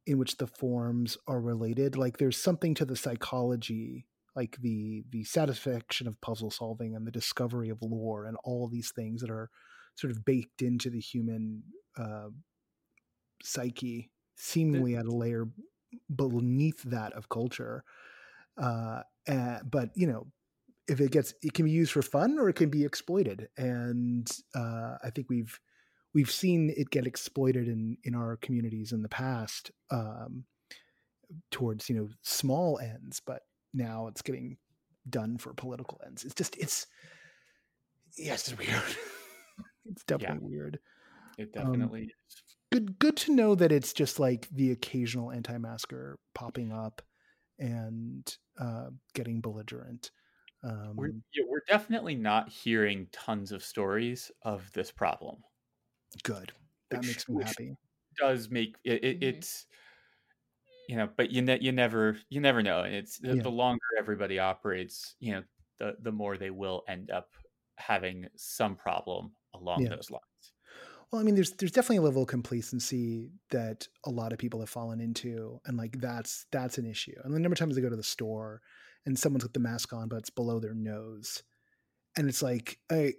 in which the forms are related like there's something to the psychology like the the satisfaction of puzzle solving and the discovery of lore and all these things that are sort of baked into the human uh, psyche seemingly at a layer beneath that of culture. Uh, uh, but you know if it gets it can be used for fun or it can be exploited. And uh, i think we've we've seen it get exploited in in our communities in the past um, towards you know small ends, but now it's getting done for political ends. It's just it's yes, it's weird. it's definitely yeah, weird. It um, definitely um, is. Good good to know that it's just like the occasional anti-masker popping up and uh, getting belligerent. Um, we're, yeah, we're definitely not hearing tons of stories of this problem. Good. That which, makes me happy. Does make it, it, mm-hmm. it's you know, but you ne- you never you never know. And it's the, yeah. the longer everybody operates, you know, the the more they will end up having some problem along yeah. those lines. Well, I mean, there's there's definitely a level of complacency that a lot of people have fallen into, and like that's that's an issue. And the number of times they go to the store and someone's got the mask on, but it's below their nose, and it's like, I,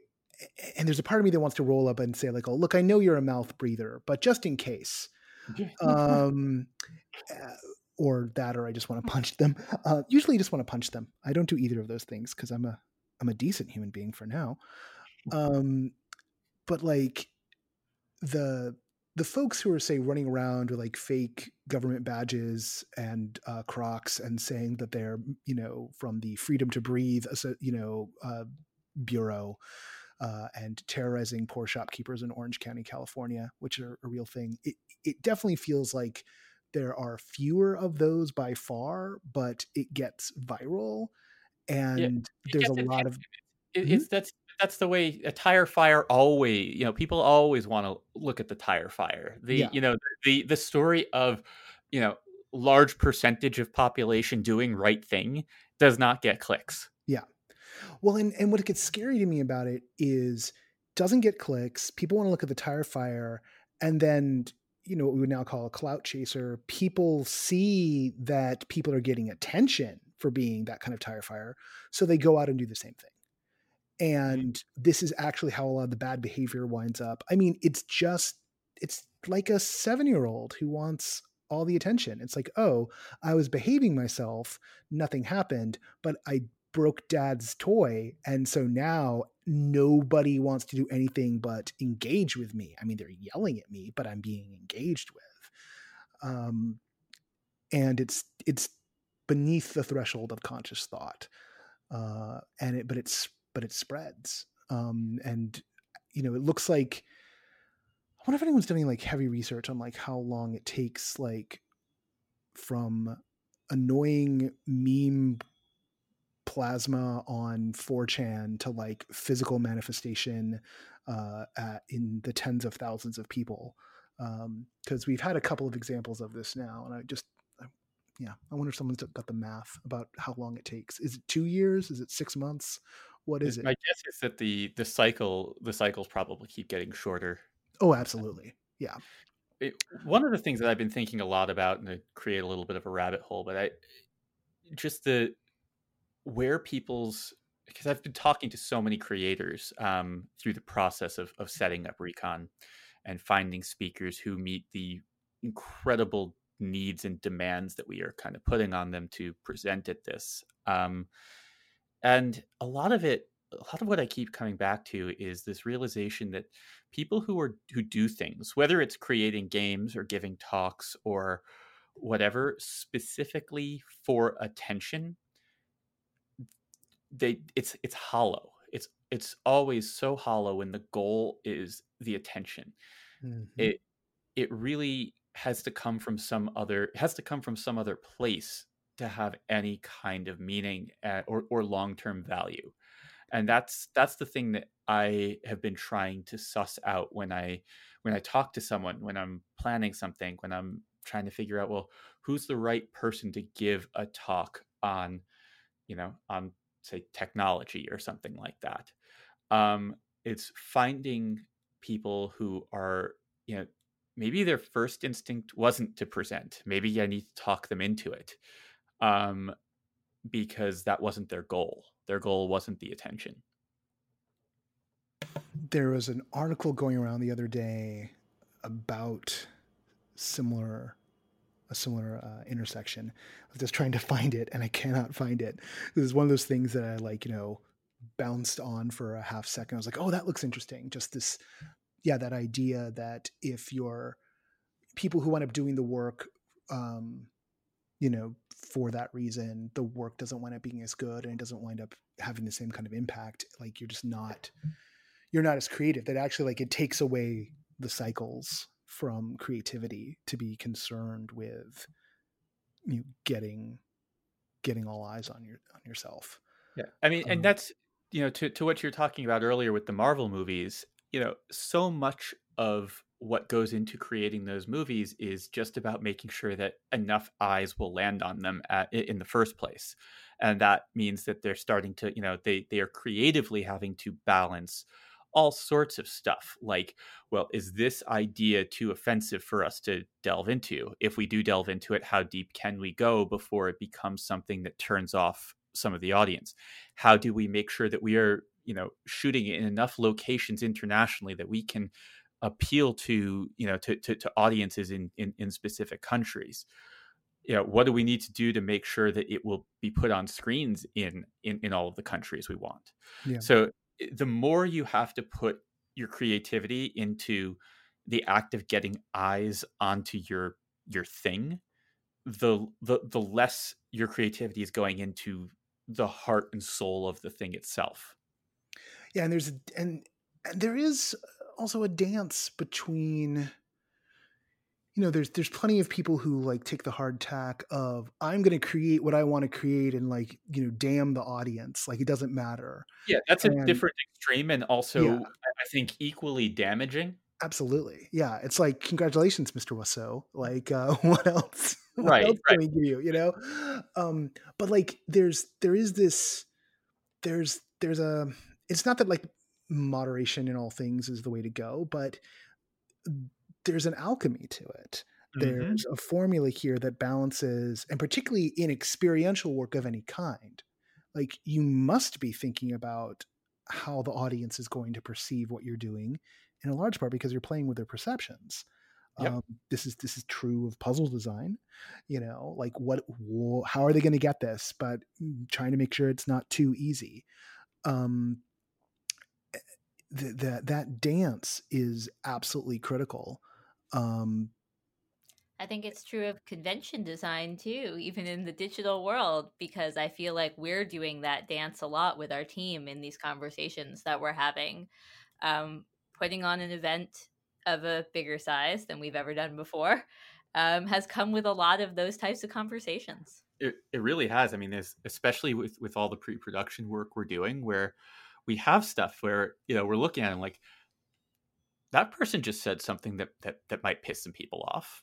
and there's a part of me that wants to roll up and say like, oh, look, I know you're a mouth breather, but just in case, um, uh, or that, or I just want to punch them. Uh, usually, I just want to punch them. I don't do either of those things because I'm a I'm a decent human being for now. Um, but like the the folks who are say running around with like fake government badges and uh, Crocs and saying that they're you know from the Freedom to Breathe you know uh, bureau uh, and terrorizing poor shopkeepers in Orange County, California, which are a real thing. It it definitely feels like there are fewer of those by far, but it gets viral, and yeah, there's a lot of. It, mm-hmm. It's that's that's the way a tire fire always you know people always want to look at the tire fire the yeah. you know the the story of you know large percentage of population doing right thing does not get clicks well and and what gets scary to me about it is doesn't get clicks people want to look at the tire fire and then you know what we would now call a clout chaser people see that people are getting attention for being that kind of tire fire so they go out and do the same thing. And this is actually how a lot of the bad behavior winds up. I mean it's just it's like a seven year old who wants all the attention. It's like oh i was behaving myself nothing happened but i broke dad's toy and so now nobody wants to do anything but engage with me i mean they're yelling at me but i'm being engaged with um and it's it's beneath the threshold of conscious thought uh and it but it's but it spreads. Um, and you know, it looks like I wonder if anyone's doing like heavy research on like how long it takes like from annoying meme plasma on 4chan to like physical manifestation uh, at, in the tens of thousands of people. Because um, we've had a couple of examples of this now, and I just, I, yeah, I wonder if someone's got the math about how long it takes. Is it two years? Is it six months? What is it? My guess is that the the cycle the cycles probably keep getting shorter. Oh, absolutely. Yeah. It, one of the things that I've been thinking a lot about, and to create a little bit of a rabbit hole, but I just the where people's because I've been talking to so many creators um, through the process of of setting up Recon and finding speakers who meet the incredible needs and demands that we are kind of putting on them to present at this. Um, and a lot of it a lot of what i keep coming back to is this realization that people who are who do things whether it's creating games or giving talks or whatever specifically for attention they it's it's hollow. It's it's always so hollow when the goal is the attention. Mm-hmm. it it really has to come from some other it has to come from some other place to have any kind of meaning at, or, or long-term value. And that's that's the thing that i have been trying to suss out when i when i talk to someone when i'm planning something when i'm trying to figure out well who's the right person to give a talk on you know on say technology or something like that um it's finding people who are you know maybe their first instinct wasn't to present maybe i need to talk them into it um, because that wasn't their goal. Their goal wasn't the attention. There was an article going around the other day about similar a similar uh, intersection. I was just trying to find it and I cannot find it. This is one of those things that I like, you know, bounced on for a half second. I was like, oh, that looks interesting. Just this yeah, that idea that if you're people who wind up doing the work, um, you know, for that reason, the work doesn't wind up being as good and it doesn't wind up having the same kind of impact. Like you're just not, you're not as creative. That actually like it takes away the cycles from creativity to be concerned with you know, getting getting all eyes on your on yourself. Yeah, I mean, and Um, that's you know to to what you're talking about earlier with the Marvel movies. You know, so much of what goes into creating those movies is just about making sure that enough eyes will land on them at, in the first place, and that means that they're starting to you know they they are creatively having to balance all sorts of stuff like well is this idea too offensive for us to delve into? If we do delve into it how deep can we go before it becomes something that turns off some of the audience? How do we make sure that we are you know shooting in enough locations internationally that we can appeal to you know to, to, to audiences in, in in specific countries? You know what do we need to do to make sure that it will be put on screens in in, in all of the countries we want? Yeah. so the more you have to put your creativity into the act of getting eyes onto your your thing the the the less your creativity is going into the heart and soul of the thing itself. Yeah, and there's and and there is uh, also a dance between you know there's there's plenty of people who like take the hard tack of i'm going to create what i want to create and like you know damn the audience. Like it doesn't matter. Yeah that's a different extreme and also Yeah. I think equally damaging. Absolutely. Yeah it's like congratulations mr wasso. Like uh what else what Right, else can we give you you know? Um but like there's there is this there's there's a it's not that like moderation in all things is the way to go but there's an alchemy to it Mhm. there's a formula here that balances and particularly in experiential work of any kind like you must be thinking about how the audience is going to perceive what you're doing in a large part because you're playing with their perceptions Yep. um, this is this is true of puzzle design you know like what wh- how are they going to get this but mm, trying to make sure it's not too easy um th- that that dance is absolutely critical um I think it's true of convention design too, even in the digital world, because I feel like we're doing that dance a lot with our team in these conversations that we're having. Um, putting on an event of a bigger size than we've ever done before um, has come with a lot of those types of conversations. it, it really has i mean there's especially with with all the pre-production work we're doing where we have stuff where you know we're looking at it and like that person just said something that that, that might piss some people off.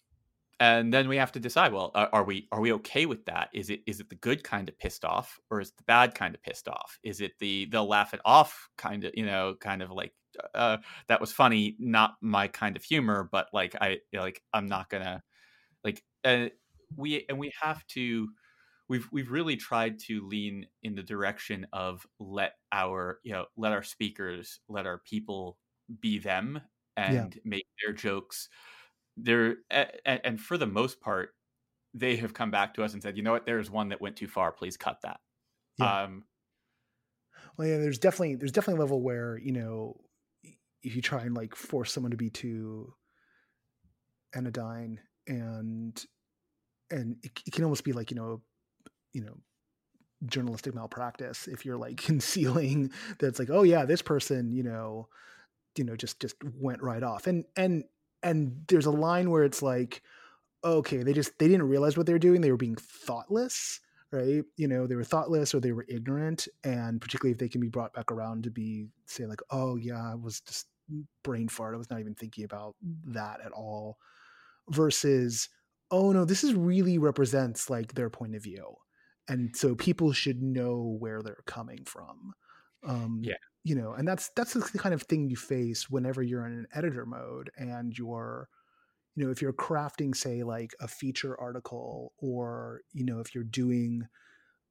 And then we have to decide well are, we are we okay with that? Is it is it the good kind of pissed off or is it the bad kind of pissed off? Is it the they'll laugh it off kind of you know kind of like uh that was funny not my kind of humor but like i like i'm not gonna like uh, we and we have to we've we've really tried to lean in the direction of let our you know let our speakers let our people be them and make their jokes they're and, for the most part they have come back to us and said you know what? There's one that went too far. Please cut that. Yeah. um Well, yeah, there's definitely there's definitely a level where you know if you try and like force someone to be too anodyne and and it, it can almost be like you know you know journalistic malpractice if you're like concealing that it's like oh yeah this person you know you know just just went right off. And and and there's a line where it's like okay they just they didn't realize what they were doing. They were being thoughtless right? You know they were thoughtless or they were ignorant and particularly if they can be brought back around to be say like oh yeah i was just brain fart. I was not even thinking about that at all versus oh no this is really represents like their point of view. And so people should know where they're coming from. Um Yeah. You know and that's that's the kind of thing you face whenever you're in an editor mode and you're you know if you're crafting say like a feature article or you know if you're doing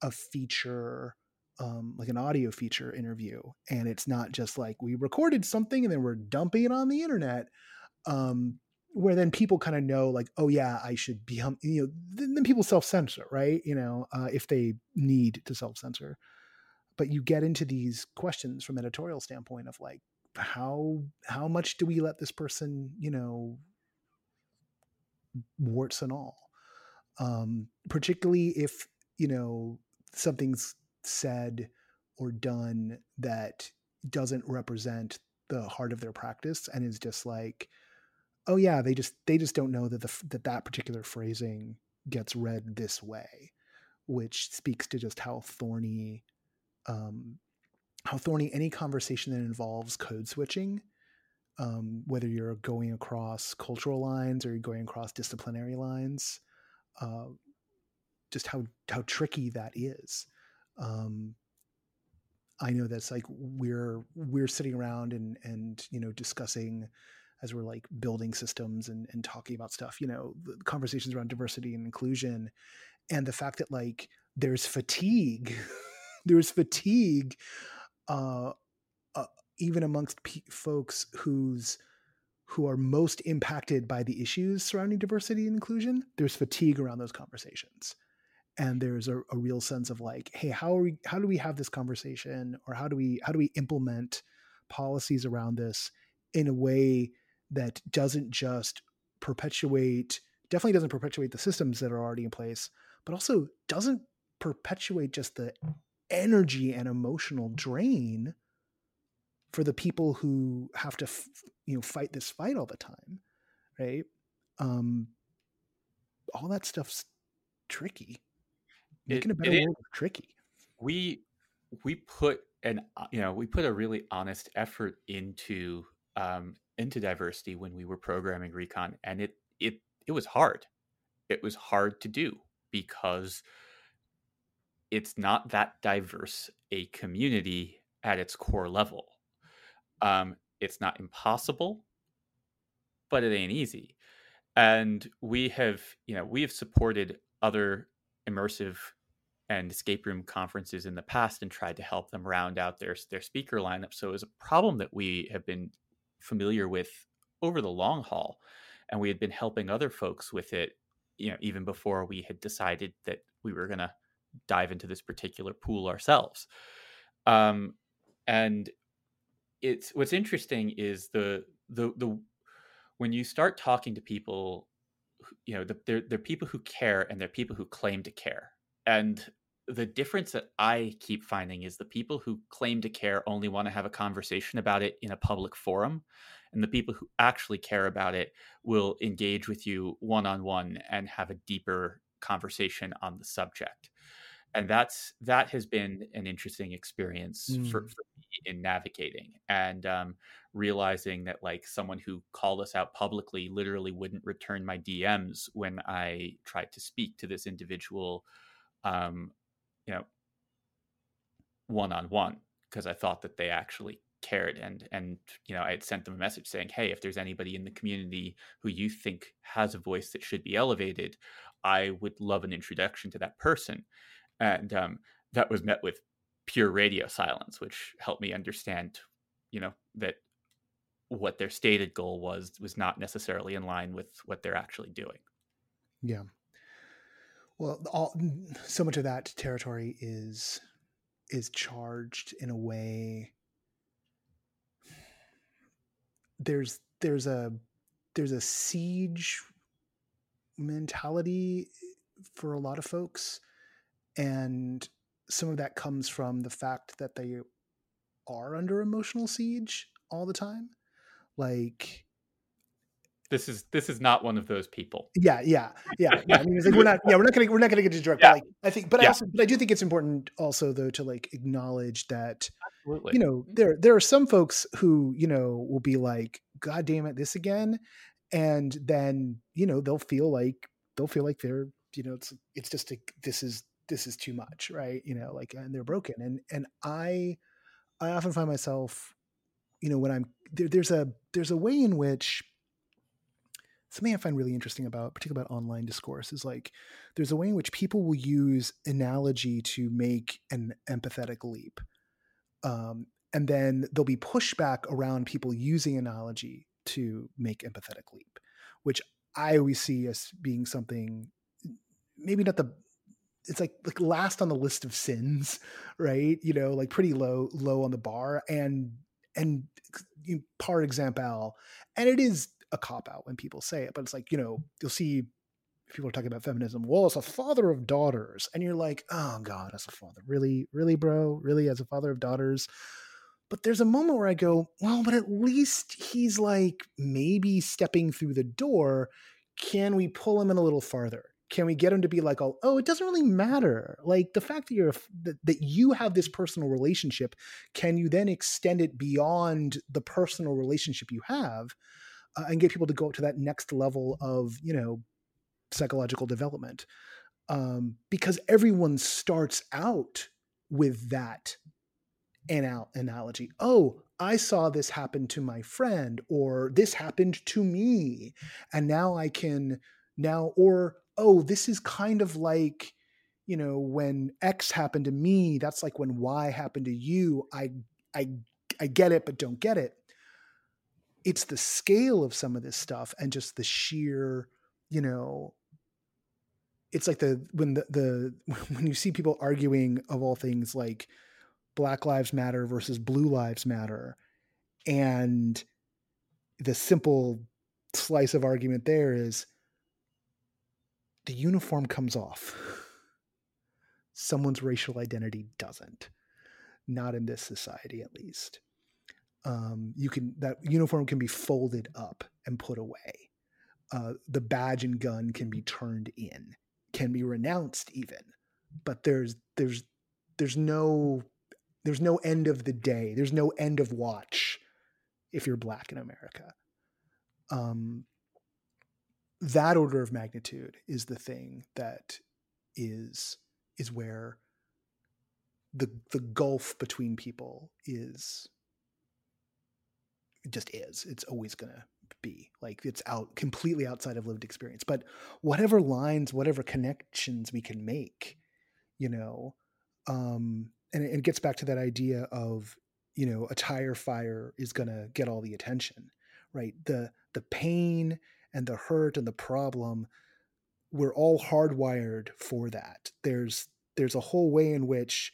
a feature um, like an audio feature interview and it's not just like we recorded something and then we're dumping it on the internet um, where then people kind of know like oh yeah i should be you know then, then people self-censor right? You know uh, if they need to self-censor but you get into these questions from editorial standpoint of like how how much do we let this person you know warts and all um particularly if you know something's said or done that doesn't represent the heart of their practice and is just like oh yeah they just they just don't know that the that that particular phrasing gets read this way which speaks to just how thorny um how thorny any conversation that involves code switching um, whether you're going across cultural lines or you're going across disciplinary lines uh, just how how tricky that is. Um, I know that's like we're we're sitting around and and you know discussing as we're like building systems and, and talking about stuff, you know, conversations around diversity and inclusion and the fact that like there's fatigue, there's fatigue, uh, uh even amongst folks who's who are most impacted by the issues surrounding diversity and inclusion. There's fatigue around those conversations and there's a, a, real sense of like hey how are we how do we have this conversation or how do we how do we implement policies around this in a way that doesn't just perpetuate definitely doesn't perpetuate the systems that are already in place but also doesn't perpetuate just the energy and emotional drain for the people who have to f- you know fight this fight all the time right um all that stuff's tricky making it, a better world is tricky. We we put an you know we put a really honest effort into um, into diversity when we were programming recon, and it it it was hard. It was hard to do because it's not that diverse a community at its core level. Um, it's not impossible, but it ain't easy. And we have, you know, we have supported other immersive and escape room conferences in the past and tried to help them round out their their speaker lineup. So it was a problem that we have been familiar with over the long haul, and we had been helping other folks with it, you know, even before we had decided that we were going to dive into this particular pool ourselves. Um, and it's what's interesting is the the the when you start talking to people you know, the, they're, they're people who care and they're people who claim to care. And the difference that I keep finding is the people who claim to care only want to have a conversation about it in a public forum. And the people who actually care about it will engage with you one on one and have a deeper conversation on the subject. And that's that has been an interesting experience mm. for, for, me in navigating. And um, realizing that like someone who called us out publicly literally wouldn't return my DMs when I tried to speak to this individual, um, you know, one on one because I thought that they actually cared and and you know I had sent them a message saying, hey, if there's anybody in the community who you think has a voice that should be elevated, I would love an introduction to that person, and um, that was met with pure radio silence, which helped me understand, you know, that what their stated goal was was not necessarily in line with what they're actually doing. Yeah. Well, all so much of that territory is is charged in a way there's there's a there's a siege mentality for a lot of folks and some of that comes from the fact that they are under emotional siege all the time like this is this is not one of those people. Yeah, yeah, yeah. yeah. I mean, like we're not. Yeah, we're not gonna we're not gonna get to direct. Yeah. But like, I think, but yeah. I also, but I do think it's important also though to like acknowledge that, Absolutely. you know, mm-hmm. there there are some folks who you know will be like, God damn it, this again, and then you know they'll feel like they'll feel like they're you know it's it's just a, this is this is too much, right? You know, like and they're broken, and and I I often find myself you know when i'm there, there's a there's a way in which something i find really interesting about particularly about online discourse is like there's a way in which people will use analogy to make an empathetic leap um, and then there'll be pushback around people using analogy to make empathetic leap which i always see as being something maybe not the it's like like last on the list of sins right you know like pretty low low on the bar and and par example, and it is a cop out when people say it, but it's like, you know, you'll see people are talking about feminism. Well, as a father of daughters, and you're like, oh God, as a father, really, really, bro, really, as a father of daughters. But there's a moment where I go, well, but at least he's like maybe stepping through the door. Can we pull him in a little farther? Can we get him to be like, oh, oh it doesn't really matter. Like the fact that you're that, that you have this personal relationship, can you then extend it beyond the personal relationship you have? Uh, and get people to go up to that next level of you know psychological development um, because everyone starts out with that anal- analogy. Oh, I saw this happen to my friend, or this happened to me, and now I can now, or oh, this is kind of like you know when X happened to me. That's like when Y happened to you. I I I get it, but don't get it. It's the scale of some of this stuff and just the sheer, you know, it's like the when the, the when you see people arguing of all things like black lives matter versus blue lives matter and the simple slice of argument there is the uniform comes off. Someone's racial identity doesn't. Not in this society at least. Um, you can that uniform can be folded up and put away. Uh, the badge and gun can be turned in can be renounced even. But there's there's there's no there's no end of the day. There's no end of watch if you're black in america. Um that order of magnitude is the thing that is is where the the gulf between people is just is. It's always going to be like it's out completely outside of lived experience. But whatever lines whatever connections we can make you know um and it, it gets back to that idea of you know a tire fire is going to get all the attention right? The the pain and the hurt and the problem we're all hardwired for that there's there's a whole way in which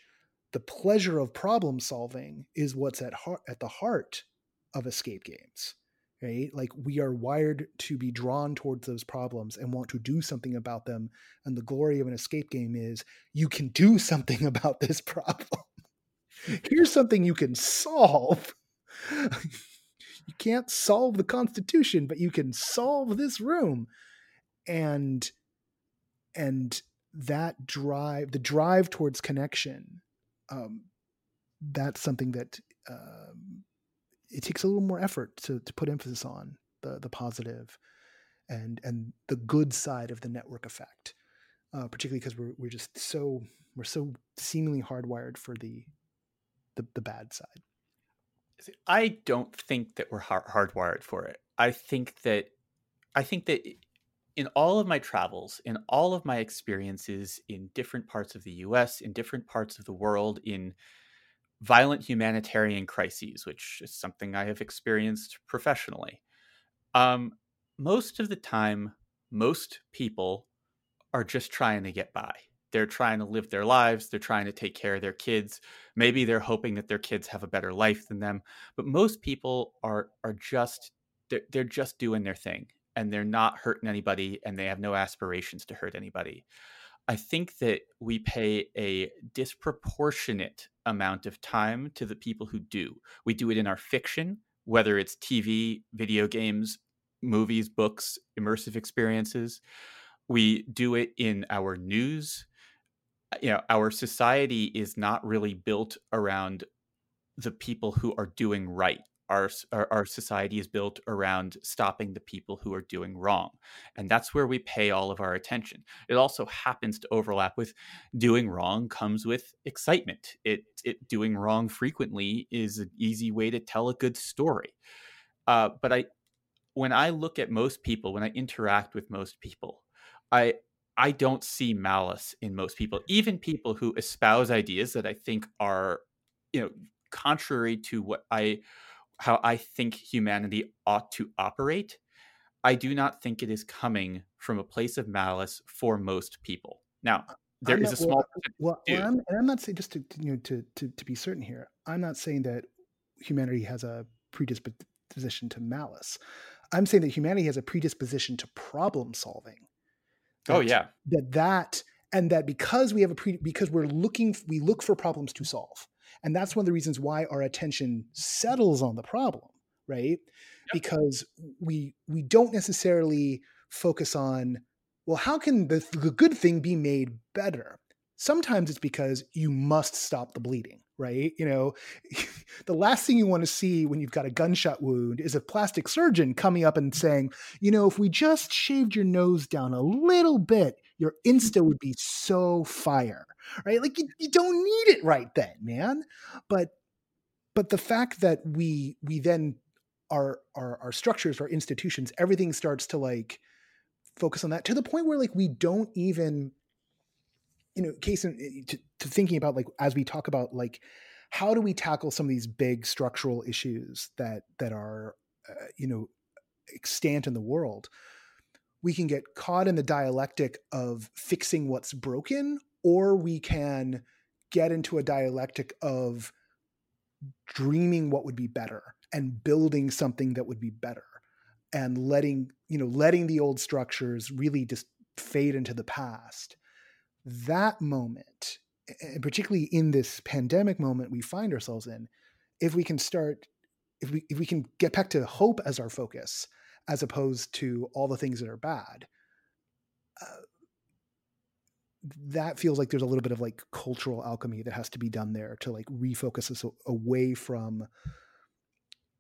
the pleasure of problem solving is what's at heart at the heart of escape games right? Like we are wired to be drawn towards those problems and want to do something about them. And the glory of an escape game is you can do something about this problem. Here's something you can solve. you can't solve the Constitution, but you can solve this room. And and that drive, the drive towards connection, um, that's something that um, it takes a little more effort to, to put emphasis on the the positive and and the good side of the network effect uh, particularly because we're, we're just so we're so seemingly hardwired for the the, the bad side i don't think that we're hard- hardwired for it i think that i think that in all of my travels in all of my experiences in different parts of the us in different parts of the world in violent humanitarian crises, which is something I have experienced professionally. Um, most of the time, most people are just trying to get by. They're trying to live their lives. They're trying to take care of their kids. Maybe they're hoping that their kids have a better life than them. But most people are are just they're, they're just doing their thing, and they're not hurting anybody, and they have no aspirations to hurt anybody. I think that we pay a disproportionate amount of time to the people who do. We do it in our fiction, whether it's TV, video games, movies, books, immersive experiences. We do it in our news. Uh, you know, our society is not really built around the people who are doing right. Our, our, our society is built around stopping the people who are doing wrong and that's where we pay all of our attention. It also happens to overlap with doing wrong comes with excitement. It, it doing wrong frequently is an easy way to tell a good story. Uh, but i when i look at most people when i interact with most people i i don't see malice in most people even people who espouse ideas that i think are you know contrary to what i how I think humanity ought to operate, I do not think it is coming from a place of malice for most people. Now, there I'm is not, a small. Uh, well, well, well I'm, and I'm not saying just to you know to, to to be certain here. I'm not saying that humanity has a predisposition to malice. I'm saying that humanity has a predisposition to problem solving. Oh yeah. That that and that because we have a pre because we're looking we look for problems to solve. And that's one of the reasons why our attention settles on the problem, right? Because we we don't necessarily focus on well how can the, the good thing be made better? Sometimes it's because you must stop the bleeding, right? You know, the last thing you want to see when you've got a gunshot wound is a plastic surgeon coming up and saying, you know, if we just shaved your nose down a little bit, your mm-hmm. Insta would be so fire, right? Like you, you don't need it right then, man. But but the fact that we we then our our our structures, our institutions, everything starts to like focus on that to the point where like we don't even you know case in, eh, to, to thinking about like as we talk about like how do we tackle some of these big structural issues that that are uh, you know extant in the world? We can get caught in the dialectic of fixing what's broken or we can get into a dialectic of dreaming what would be better and building something that would be better and letting you know letting the old structures really just fade into the past that moment and particularly in this pandemic moment we find ourselves in if we can start if we if we can get back to hope as our focus as opposed to all the things that are bad uh, that feels like there's a little bit of like cultural alchemy that has to be done there to like refocus us away from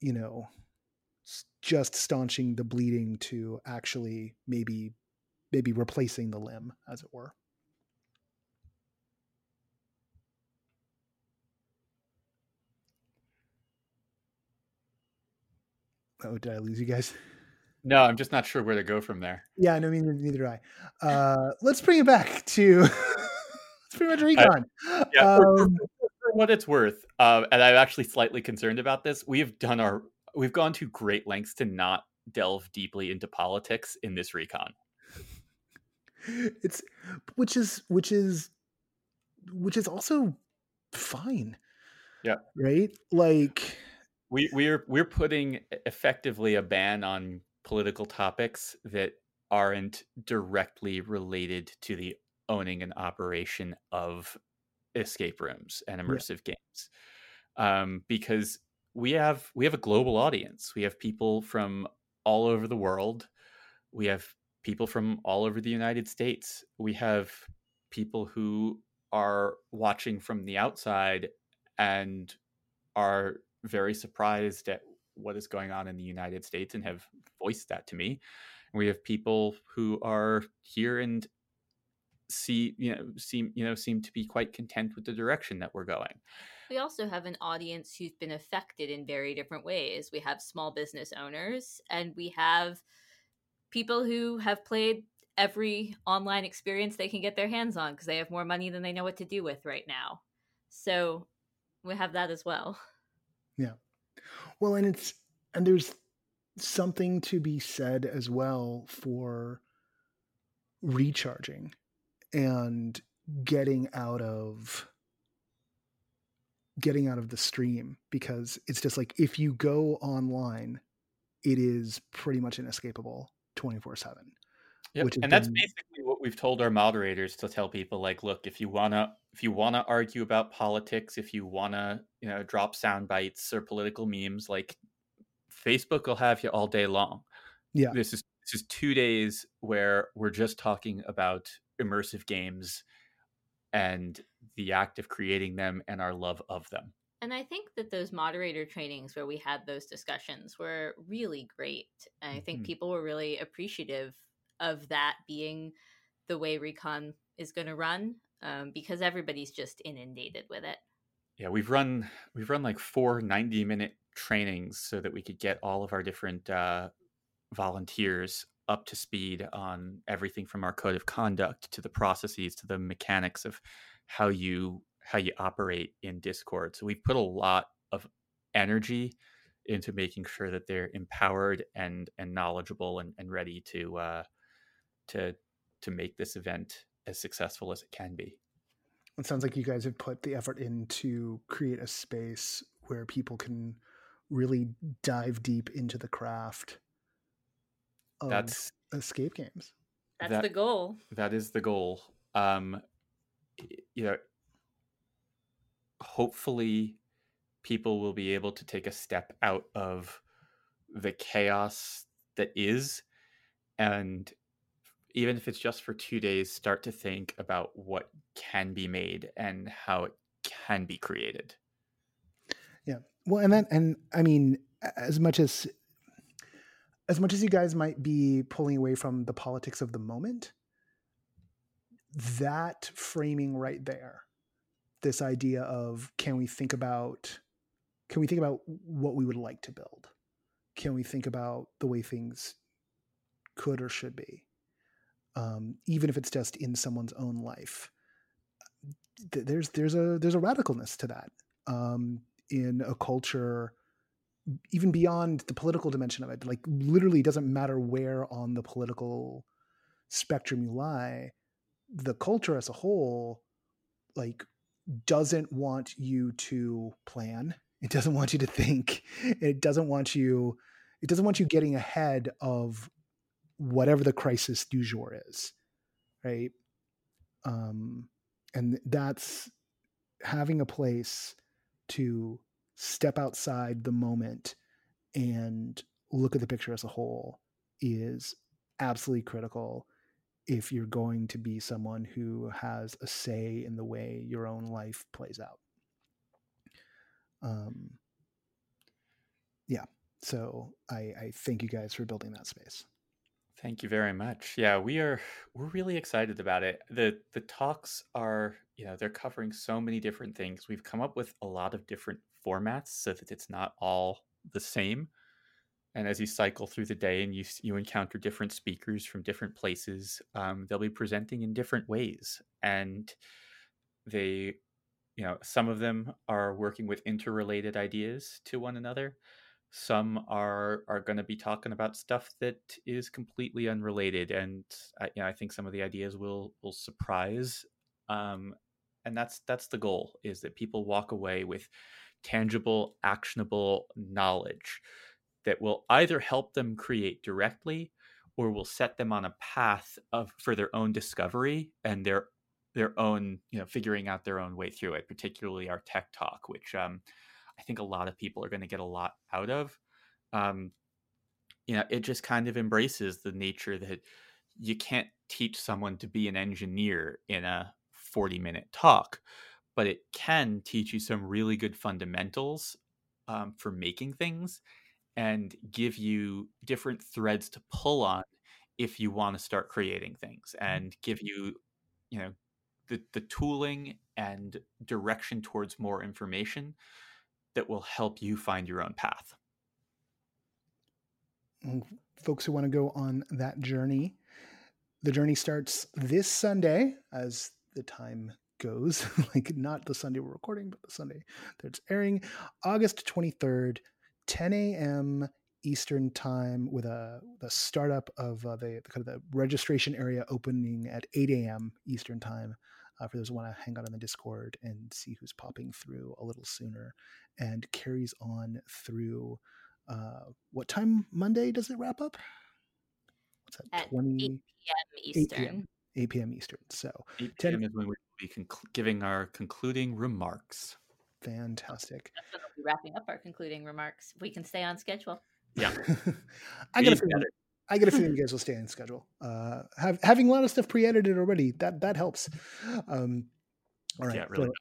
you know just staunching the bleeding to actually maybe maybe replacing the limb as it were oh did i lose you guys No, I'm just not sure where to go from there. yeah no neither, neither do i uh let's bring it back to let's bring it to recon Yeah, for, for- Um, for what it's worth, uh, and I'm actually slightly concerned about this. We have done our, we've gone to great lengths to not delve deeply into politics in this recon. it's which is which is which is also fine Yeah. right like We we're we're putting effectively a ban on political topics that aren't directly related to the owning and operation of escape rooms and immersive games. Um, because we have we have a global audience. We have people from all over the world. We have people from all over the united states. We have people who are watching from the outside and are very surprised at what is going on in the united states and have voiced that to me we have people who are here and see you know seem you know seem to be quite content with the direction that we're going We also have an audience who's been affected in very different ways. We have small business owners, and we have people who have played every online experience they can get their hands on because they have more money than they know what to do with right now. So we have that as well. well and it's and there's something to be said as well for recharging and getting out of getting out of the stream because it's just like if you go online it is pretty much inescapable 24/7 Yep. Which and that's been- basically what we've told our moderators to tell people like look if you want to if you want to argue about politics if you want to you know drop sound bites or political memes like facebook will have you all day long Yeah. this is this is two days where we're just talking about immersive games and the act of creating them and our love of them And I think that those moderator trainings where we had those discussions were really great. And I think Mhm. people were really appreciative of that being the way Recon is going to run um, because everybody's just inundated with it. yeah we've run we've run like four 90 minute trainings so that we could get all of our different uh, volunteers up to speed on everything from our code of conduct to the processes to the mechanics of how you how you operate in discord so we've put a lot of energy into making sure that they're empowered and and knowledgeable and, and ready to uh to to make this event as successful as it can be It sounds like you guys have put the effort in to create a space where people can really dive deep into the craft of That's escape games. That's That- the goal. that is the goal. Um, you know, hopefully, people will be able to take a step out of the chaos that is, and even if it's just for two days, start to think about what can be made and how it can be created. Yeah. Well, and then, and I mean, as much as as much as you guys might be pulling away from the politics of the moment, that framing right there, this idea of can we think about can we think about what we would like to build? Can we think about the way things could or should be? Um, even if it's just in someone's own life. Th- There's there's a there's a radicalness to that. Um, in a culture even beyond the political dimension of it like literally doesn't matter where on the political spectrum you lie the culture as a whole like doesn't want you to plan it doesn't want you to think it doesn't want you it doesn't want you getting ahead of whatever the crisis du jour is right um and that's having a place to step outside the moment and look at the picture as a whole is absolutely critical if you're going to be someone who has a say in the way your own life plays out. Um, yeah, so I, I thank you guys for building that space. Thank you very much. Yeah, we are we're really excited about it. The the talks are, you know, they're covering so many different things. We've come up with a lot of different formats so that it's not all the same. And as you cycle through the day and you you encounter different speakers from different places, um, they'll be presenting in different ways. And they, you know, some of them are working with interrelated ideas to one another some are are going to be talking about stuff that is completely unrelated and I, you know, I think some of the ideas will will surprise um, and that's that's the goal is that people walk away with tangible actionable knowledge that will either help them create directly or will set them on a path of for their own discovery and their their own you know figuring out their own way through it particularly our tech talk which um, I think a lot of people are going to get a lot out of. Um, you know, it just kind of embraces the nature that you can't teach someone to be an engineer in a 40 minute talk, but it can teach you some really good fundamentals um, for making things and give you different threads to pull on if you want to start creating things and give you, you know, the, the tooling and direction towards more information that will help you find your own path. Folks who want to go on that journey, the journey starts this Sunday as the time goes, like not the Sunday we're recording, but the Sunday that it's airing, August 23rd, 10 a.m. Eastern time with a the startup of uh, the, the kind of the registration area opening at 8 a.m. Eastern time. Uh, for those who want to hang out on the Discord and see who's popping through a little sooner, and carries on through uh, what time Monday does it wrap up? What's that? At 20 p.m. 8 Eastern. p.m. 8 p.m. Eastern. So 8 Ten- p.m. is when we'll be conclu- giving our concluding remarks. fantastic. That's when we'll be wrapping up our concluding remarks. We can stay on schedule. Yeah. I got a Be feeling. better. I get a feeling you guys will stay on schedule. Uh, have, having a lot of stuff pre-edited already that that helps. Um, all right, Yeah, really so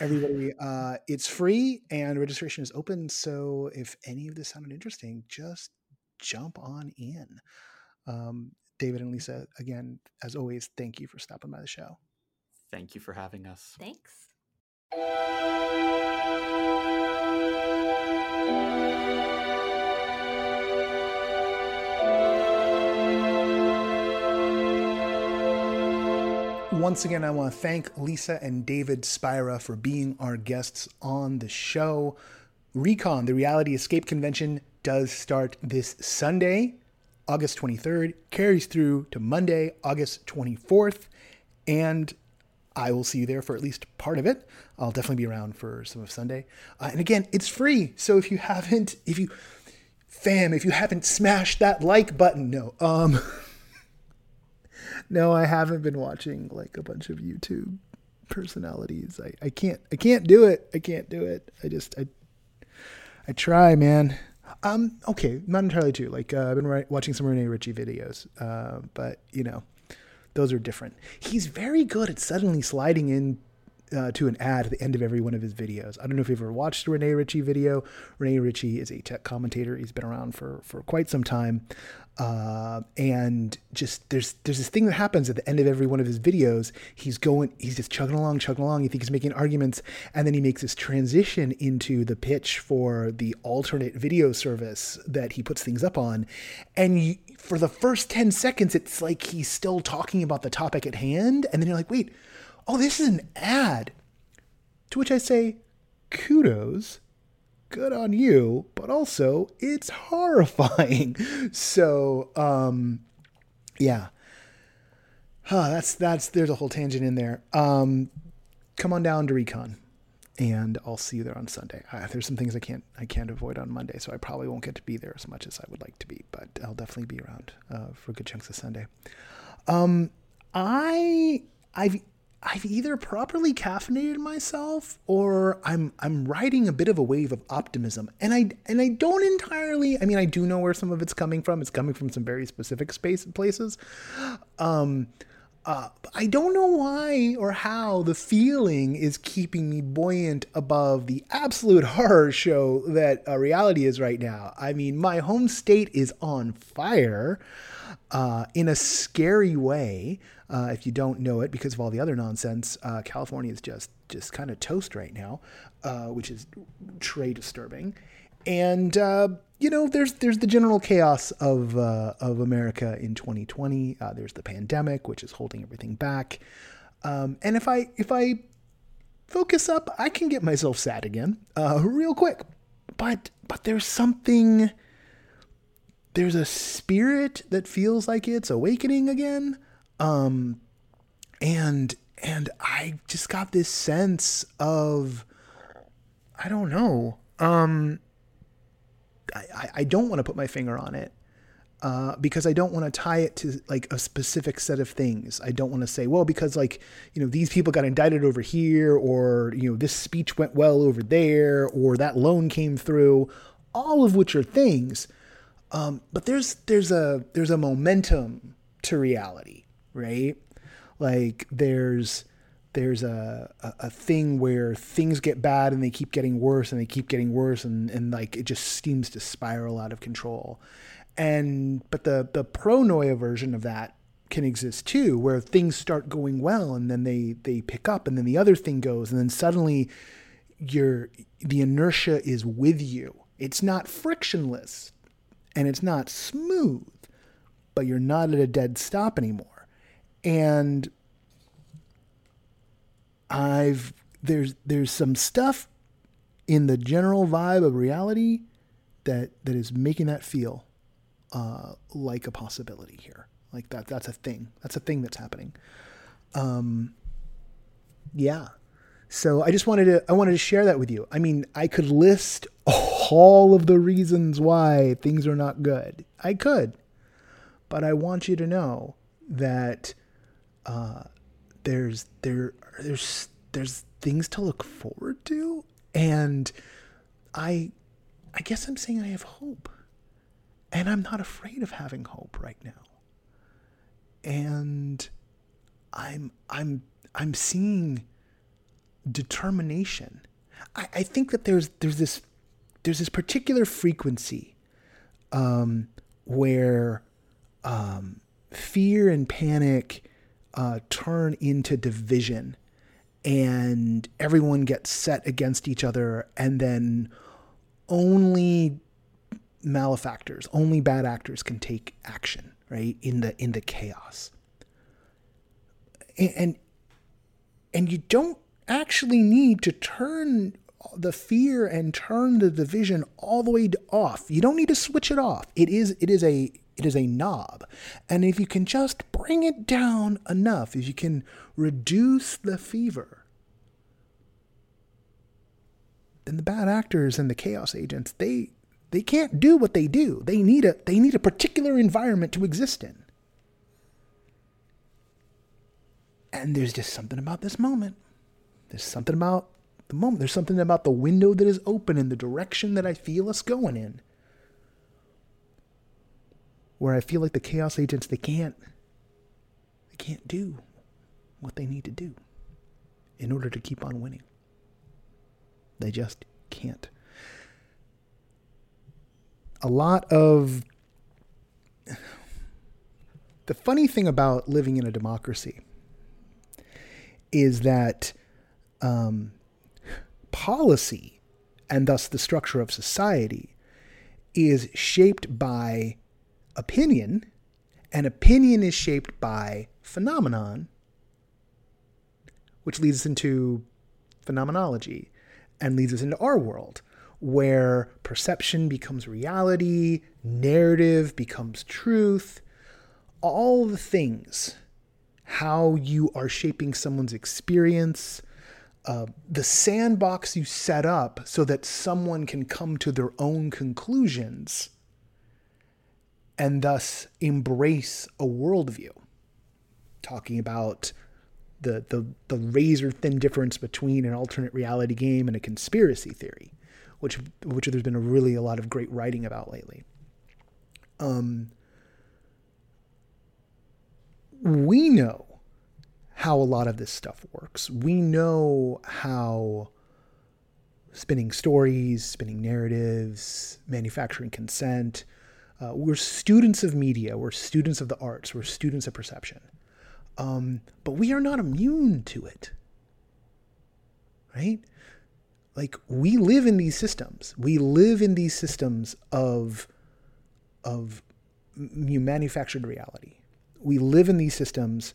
everybody, uh, it's free and registration is open. So if any of this sounded interesting, just jump on in. Um, David and Lisa, again, as always, thank you for stopping by the show. Thank you for having us. Thanks. Once again, I want to thank Lisa and David Spira for being our guests on the show. Recon, the Reality Escape Convention, does start this Sunday, August 23rd, carries through to Monday, August 24th. And I will see you there for at least part of it. I'll definitely be around for some of Sunday. Uh, and again, it's free. So if you haven't, if you, fam, if you haven't smashed that like button, no, um, no, I haven't been watching like a bunch of YouTube personalities. I, I can't, I can't do it. I can't do it. I just, I, I try, man. Um, okay, not entirely true. Like uh, I've been watching some Rene Ritchie videos, uh, but you know, those are different. He's very good at suddenly sliding in uh, to an ad at the end of every one of his videos. I don't know if you've ever watched a Rene Ritchie video. Rene Ritchie is a tech commentator. He's been around for for quite some time, uh, and just there's there's this thing that happens at the end of every one of his videos. He's going, he's just chugging along, chugging along. You think he's making arguments, and then he makes this transition into the pitch for the alternate video service that he puts things up on, and you, for the first ten seconds, it's like he's still talking about the topic at hand, and then you're like, wait oh, this is an ad. To which I say, kudos, good on you, but also it's horrifying. So, um, yeah. Huh, that's that's there's a whole tangent in there. Um, come on down to Recon, and I'll see you there on Sunday. Uh, there's some things I can't I can't avoid on Monday, so I probably won't get to be there as much as I would like to be, but I'll definitely be around uh, for good chunks of Sunday. Um, I I've I've either properly caffeinated myself or I'm I'm riding a bit of a wave of optimism. And I and I don't entirely I mean I do know where some of it's coming from. It's coming from some very specific space places. Um uh, I don't know why or how the feeling is keeping me buoyant above the absolute horror show that uh, reality is right now. I mean, my home state is on fire uh, in a scary way. Uh, if you don't know it, because of all the other nonsense, uh, California is just just kind of toast right now, uh, which is très disturbing. And uh, you know, there's there's the general chaos of uh, of America in 2020. Uh, there's the pandemic, which is holding everything back. Um, and if I if I focus up, I can get myself sad again, real quick. But but there's something. There's a spirit that feels like it's awakening again. Um, and and I just got this sense of I don't know. Um, I, I don't want to put my finger on it uh, because I don't want to tie it to like a specific set of things. I don't want to say, well, because like, you know, these people got indicted over here, or, you know, this speech went well over there, or that loan came through, all of which are things. Um, but there's there's a there's a momentum to reality right? Like there's there's a, a, a, thing where things get bad and they keep getting worse and they keep getting worse and, and like it just seems to spiral out of control. And but the the pronoia version of that can exist too, where things start going well and then they they pick up and then the other thing goes and then suddenly your the inertia is with you. It's not frictionless and it's not smooth, but you're not at a dead stop anymore and I've there's there's some stuff in the general vibe of reality that that is making that feel uh, like a possibility here. Like that that's a thing. That's a thing that's happening. Um, yeah. So I just wanted to I wanted to share that with you. I mean, I could list all of the reasons why things are not good. I could. But I want you to know that uh, there's there there's there's things to look forward to, and I I guess I'm saying I have hope, and I'm not afraid of having hope right now, and I'm I'm I'm seeing determination. I, I think that there's there's this there's this particular frequency um, where um, fear and panic uh, turn into division and everyone gets set against each other and then only malefactors only bad actors can take action right in the in the chaos. And and, and you don't actually need to turn the fear and turn the division all the way off. You don't need to switch it off. It is it is a It is a knob. And if you can just bring it down enough, if you can reduce the fever, then the bad actors and the chaos agents, they they can't do what they do. They need a they need a particular environment to exist in. And there's just something about this moment. There's something about the moment. There's something about the window that is open in the direction that I feel us going in. Where I feel like the chaos agents they can't they can't do what they need to do in order to keep on winning. They just can't. A lot of the funny thing about living in a democracy is that um, policy and thus the structure of society is shaped by opinion, and opinion is shaped by phenomenon, which leads us into phenomenology and leads us into our world, where perception becomes reality, narrative becomes truth, all the things, how you are shaping someone's experience, uh, the sandbox you set up so that someone can come to their own conclusions and thus embrace a worldview. Talking about the, the, the razor thin difference between an alternate reality game and a conspiracy theory, which, which there's been a really a lot of great writing about lately. Um, we know how a lot of this stuff works. We know how spinning stories, spinning narratives, manufacturing consent. Uh, we're students of media, we're students of the arts, we're students of perception. Um, but we are not immune to it. Right? Like we live in these systems. We live in these systems of of manufactured reality. We live in these systems,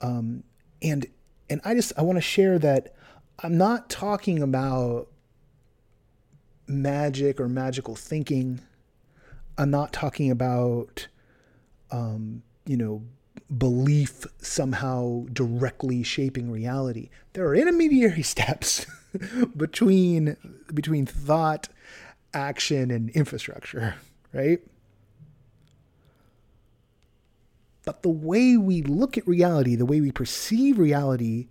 um, and and I just I want to share that I'm not talking about magic or magical thinking. I'm not talking about, um, you know, belief somehow directly shaping reality. There are intermediary steps between between thought, action, and infrastructure, right? But the way we look at reality, the way we perceive reality,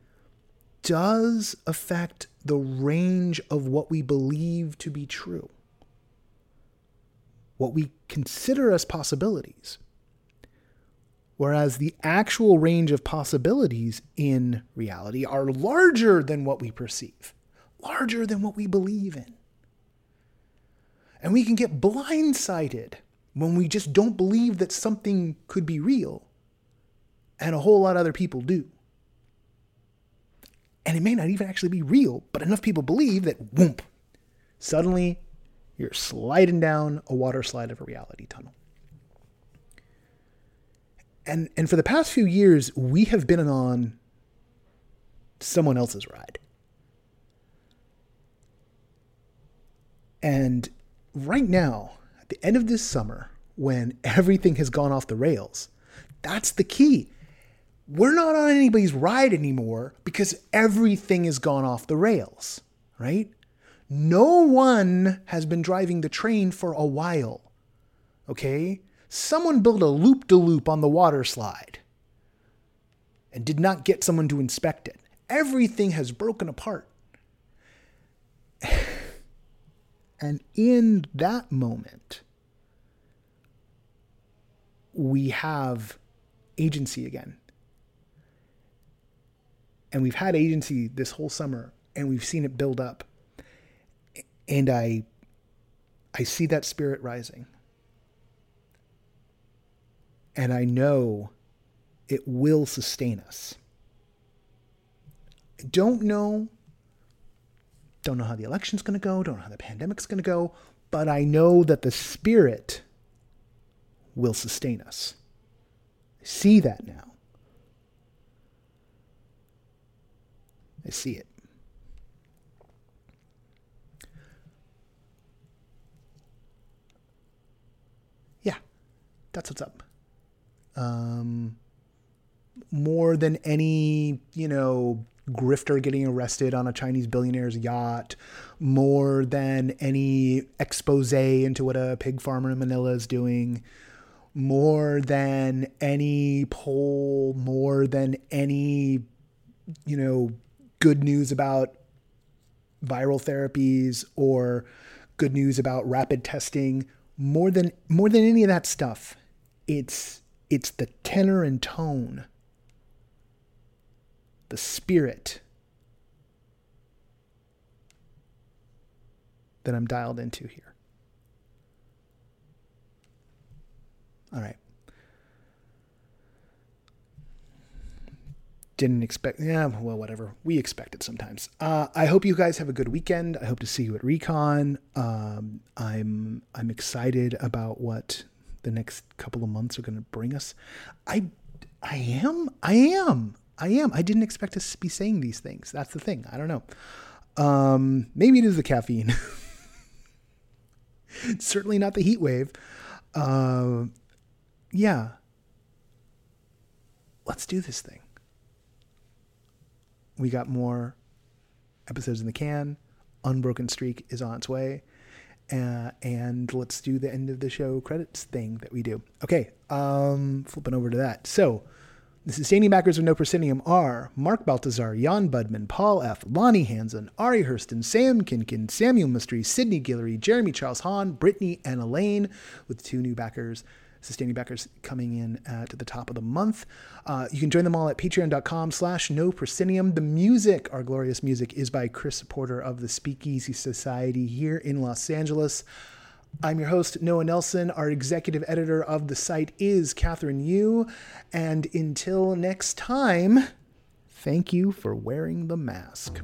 does affect the range of what we believe to be true, what we consider as possibilities. Whereas the actual range of possibilities in reality are larger than what we perceive, larger than what we believe in. And we can get blindsided when we just don't believe that something could be real, and a whole lot of other people do. And it may not even actually be real, but enough people believe that, whoop, suddenly you're sliding down a water slide of a reality tunnel. And, and for the past few years, we have been on someone else's ride. And right now, at the end of this summer, when everything has gone off the rails. That's the key. We're not on anybody's ride anymore because everything has gone off the rails, right? No one has been driving the train for a while. Okay? Someone built a loop de loop on the water slide and did not get someone to inspect it. Everything has broken apart. and in that moment, we have agency again. And we've had agency this whole summer and we've seen it build up. And I I see that spirit rising. And I know it will sustain us. I don't know don't know how the election's going to go, don't know how the pandemic's going to go, but I know that the spirit will sustain us. I see that now. I see it. Yeah, That's what's up. Um, more than any, you know, grifter getting arrested on a Chinese billionaire's yacht, more than any expose into what a pig farmer in Manila is doing, more than any poll, more than any, you know, good news about viral therapies or good news about rapid testing, more than more than any of that stuff, it's it's the tenor and tone the spirit that I'm dialed into here. All right. Didn't expect, yeah, well, whatever. We expect it sometimes. Uh, I hope you guys have a good weekend. I hope to see you at Recon. Um, I'm I'm excited about what the next couple of months are going to bring us. I I am. I am. I am. I didn't expect to be saying these things. That's the thing. I don't know. Um, maybe it is the caffeine. certainly not the heat wave. Uh, yeah. Let's do this thing. We got more episodes in the can. Unbroken Streak is on its way. Uh, and let's do the end of the show credits thing that we do. Okay, um, flipping over to that. So, the sustaining backers of No Proscenium are Mark Baltazar, Jan Budman, Paul F., Lonnie Hansen, Ari Hurston, Sam Kinkin, Samuel Mystery, Sydney Guillory, Jeremy Charles Hahn, Brittany, and Elaine, with two new backers sustaining backers coming in at the top of the month. Uh, you can join them all at patreon.com slash no proscenium. The music, our glorious music, is by Chris Porter of the Speakeasy Society here in Los Angeles. I'm your host, Noah Nelson. Our executive editor of the site is Catherine Yu. And until next time, thank you for wearing the mask.